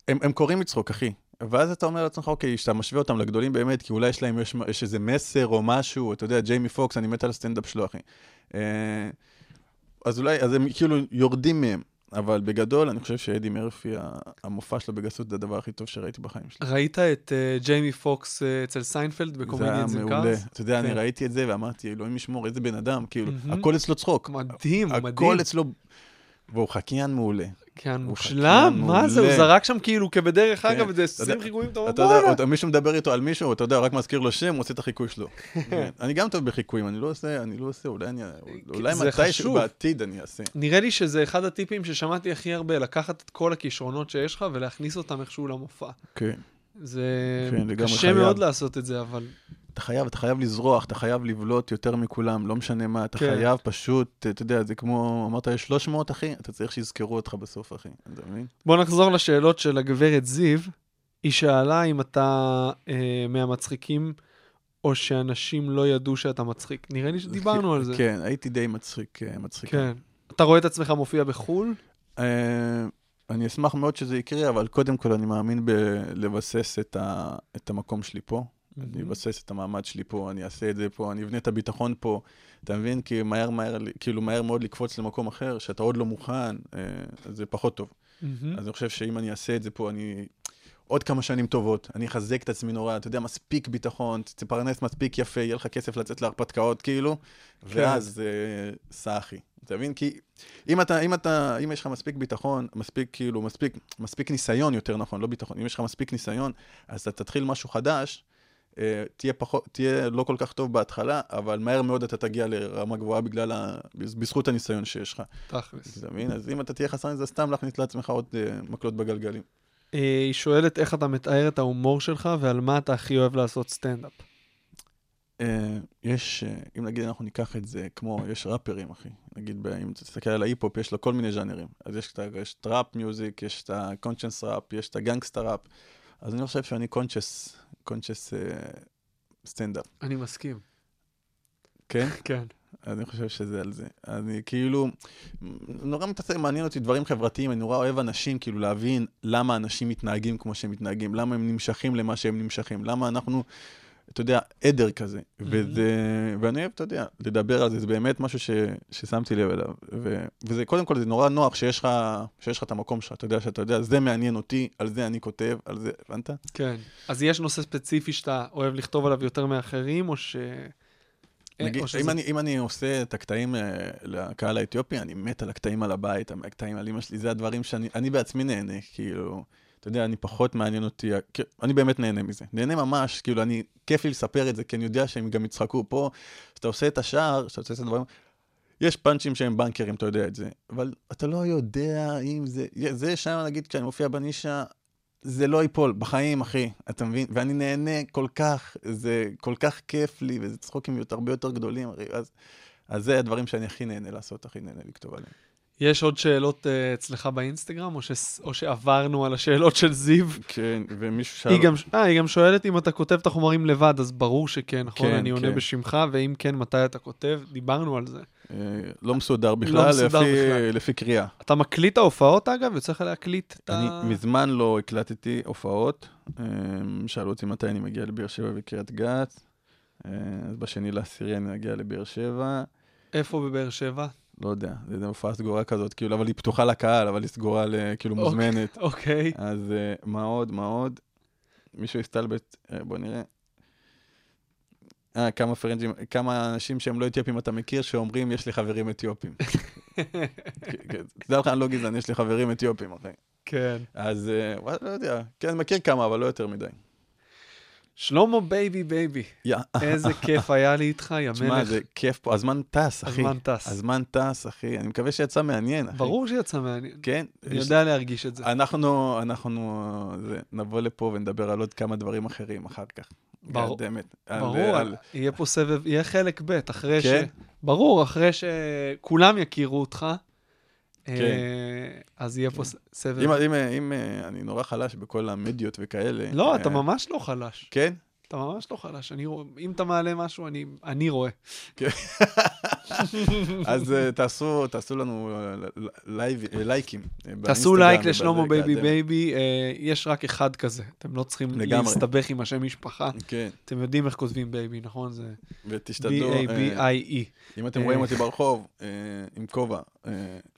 הם, הם קוראים מצחוק, אחי. ואז אתה אומר לעצמך, אוקיי, שאתה משווה אותם לגדולים באמת, כי אולי יש להם, יש, יש איזה מסר או משהו, אתה יודע, ג'יימי פוקס, אני מת על הסטנדאפ שלו, אחי. אה, אז אולי, אז הם כאילו יורדים מהם. אבל בגדול, אני חושב שאדי מרפי, המופע שלו בגסות זה הדבר הכי טוב שראיתי בחיים שלי. ראית את אה, ג'יימי פוקס אה, אצל סיינפלד זה היה בקומדיאנס מעולה. קארס? אתה יודע, אני כן. ראיתי את זה ואמרתי, אלוהים ישמור, איזה בן אדם, כאילו, מהמם. הכל אצלו צחוק. מדהים, הוא מדהים. הכל אצלו, והוא חקיין מעולה. כן, הוא מושלם, חקיין מה זה? הוא. זרק שם כאילו כבדרך כן. אגב, איזה אתה 20 יודע- חיקויים, אתה אומר, אתה יודע, בואנה. מישהו מדבר איתו על מישהו, אתה יודע, רק מזכיר לו שם, הוא עושה את החיקוי שלו. כן. אני גם טוב בחיקויים, אני לא עושה, אני לא עושה, אולי אני, אולי מתישהו. בעתיד אני אעשה. נראה לי שזה אחד הטיפים ששמעתי הכי הרבה, לקחת את כל הכישרונות שיש לך ולהכניס אותם איכשהו למופע. כן. זה כן, קשה. מאוד לעשות את זה, אבל אתה חייב, אתה חייב לזרוח, אתה חייב לבלוט יותר מכולם, לא משנה מה, אתה כן. חייב פשוט, אתה יודע, זה כמו, אמרת, יש 300, אחי, אתה צריך שיזכרו אותך בסוף, אחי, אתה מבין? בוא נחזור לשאלות של הגברת זיו. היא שאלה אם אתה אה, מהמצחיקים או שאנשים לא ידעו שאתה מצחיק? נראה לי שדיברנו על זה. כן, הייתי די מצחיק, אה, מצחיק. כן. אתה רואה את עצמך מופיע בחו"ל? אה, אני אשמח מאוד שזה יקרה, אבל קודם כל אני מאמין בלבסס את, ה, את המקום שלי פה. אני אבסס את המעמד שלי פה, אני אעשה את זה פה, אני אבנה את הביטחון פה. אתה מבין? כי מהר, מהר, כאילו מהר מאוד לקפוץ למקום אחר, שאתה עוד לא מוכן, אה, זה פחות טוב. מהמם. אז אני חושב שאם אני אעשה את זה פה, אני... עוד כמה שנים טובות, אני אחזק את עצמי נורא, אתה יודע, מספיק ביטחון, תפרנס מספיק יפה, יהיה לך כסף לצאת להרפתקאות, כאילו, ואז אה, סע אחי. אתה מבין? כי אם אתה, אם אתה, אם יש לך מספיק ביטחון, מספיק, כאילו, מספיק, מספיק ניסיון, יותר נכון, לא ביטחון, אם יש לך מספיק ניסיון, אז אתה תתחיל משהו חדש, תהיה פחות, תהיה לא כל כך טוב בהתחלה, אבל מהר מאוד אתה תגיע לרמה גבוהה בגלל, ה, בזכות הניסיון שיש לך. תכלס. אתה מבין? אז אם אתה תהיה חסר מזה, סתם להכניס לעצמך עוד אה, מקלות בגלגלים. אה, היא שואלת איך אתה מתאר את ההומור שלך ועל מה אתה הכי אוהב לעשות סטנדאפ. אה, יש, אם נגיד אנחנו ניקח את זה כמו, יש ראפרים, אחי. נגיד, אם תסתכל על ההיפ-הופ, יש לו כל מיני ז'אנרים. אז יש את ה- יש את rap music, יש את ה conscious rap, יש את ה gangster rap. אז אני חושב שאני conscious, conscious סטנדאפ, אני מסכים. כן? כן. אני חושב שזה על זה. אני כאילו, נורא מתעסק, מעניין אותי דברים חברתיים, אני נורא אוהב אנשים, כאילו להבין למה אנשים מתנהגים כמו שהם מתנהגים, למה הם נמשכים למה שהם נמשכים, למה אנחנו, אתה יודע, עדר כזה. וזה, ואני אוהב, אתה יודע, לדבר על זה, זה באמת משהו ש, ששמתי לב אליו. ו, וזה, קודם כל, זה נורא נוח שיש לך, שיש לך את המקום שלך, אתה יודע, שאתה יודע, זה מעניין אותי, על זה אני כותב, על זה, הבנת? כן. אז יש נושא ספציפי שאתה אוהב לכתוב עליו יותר מאחרים, או ש... נגיד, או שזה- אם, אני, אם אני עושה את הקטעים אה, לקהל האתיופי, אני מת על הקטעים על הבית, הקטעים על אמא שלי, זה הדברים שאני אני בעצמי נהנה, כאילו, אתה יודע, אני פחות מעניין אותי, אני באמת נהנה מזה. נהנה ממש, כאילו, אני, כיף לי לספר את זה, כי אני יודע שהם גם יצחקו. פה, כשאתה עושה את השער, כשאתה עושה את הדברים, יש פאנצ'ים שהם בנקרים, אתה יודע את זה, אבל אתה לא יודע אם זה, זה שם, נגיד, כשאני מופיע בנישה, זה לא ייפול, בחיים, אחי, אתה מבין? ואני נהנה כל כך, זה כל כך כיף לי, וזה צחוקים הרבה יותר גדולים, אחי, אז, אז זה הדברים שאני הכי נהנה לעשות, הכי נהנה לכתוב עליהם. יש עוד שאלות אה, אצלך באינסטגרם, או, ש... או שעברנו על השאלות של זיו? כן, ומישהו שאל... היא גם, אה, היא גם שואלת אם אתה כותב את החומרים לבד, אז ברור שכן, נכון? כן, אני עונה כן. בשמך, ואם כן, מתי אתה כותב? דיברנו על זה. אה, לא מסודר בכלל, מסודר לפי, בכלל. לפי קריאה. אתה מקליט ההופעות, אגב? יוצא לך להקליט את אני ה... מזמן לא הקלטתי הופעות. אה, שאלו אותי מתי אני מגיע לבאר שבע וקריית גת. אז בשני לעשירי אני אגיע לבאר שבע. איפה בבאר שבע? לא יודע, זו הופעה סגורה כזאת, כאילו, אבל היא פתוחה לקהל, אבל היא סגורה, כאילו, אוקיי. מוזמנת. אוקיי. אז אה, מה עוד, מה עוד? מישהו הסתלבט, אה, בוא נראה. אה, כמה פרנג'ים, כמה אנשים שהם לא אתיופים אתה מכיר, שאומרים, יש לי חברים אתיופים. כן, כן, תדע לך, אני לא גזען, יש לי חברים אתיופים, אחי. כן. אז, וואלה, לא יודע. כן, אני מכיר כמה, אבל לא יותר מדי. שלמה בייבי בייבי, איזה כיף היה לי איתך, יא תשמע, מלך. זה כיף פה, הזמן טס, אחי. הזמן טס. הזמן טס, אחי. אני מקווה שיצא מעניין, אחי. ברור שיצא מעניין. כן. אני יודע להרגיש את זה. אנחנו, אנחנו זה, נבוא לפה ונדבר על עוד כמה דברים אחרים אחר כך. ברור. ברור, על- יהיה פה סבב, יהיה חלק ב', אחרי ש... כן? ברור, אחרי שכולם יכירו אותך. אז יהיה פה ס- סבב. אם, אם, אם אה, אני נורא חלש בכל המדיות וכאלה. לא, אה, אתה ממש לא חלש. כן? אתה ממש לא חלש. אני רוא- אם אתה מעלה משהו, אני- אני רואה. אז אה, תעשו, תעשו לנו אה, לייב, אה, לייקים. תעשו לייק לשלמה בייבי. בייבי, יש רק אחד כזה. אתם לא צריכים לגמרי. להסתבך עם השם משפחה. כן, אתם יודעים איך כותבים בייבי, נכון? זה ותשתדלו, B-A-B-I-E. אם אתם. רואים אותי ברחוב עם כובע,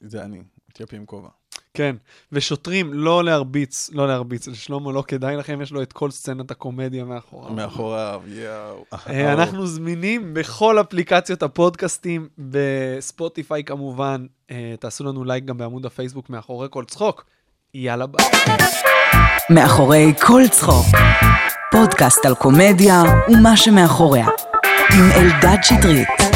זה אני, אתיופי עם כובע. כן, ושוטרים, לא להרביץ, לא להרביץ לשלמה, לא כדאי לכם, יש לו את כל סצנת הקומדיה מאחוריו. מאחוריו, יואו. אה, אנחנו זמינים בכל אפליקציות הפודקאסטים, בספוטיפיי כמובן. אה, תעשו לנו לייק גם בעמוד הפייסבוק מאחורי כל צחוק. יאללה ביי. מאחורי כל צחוק. פודקאסט על קומדיה ומה שמאחוריה. עם אלדד שטרית.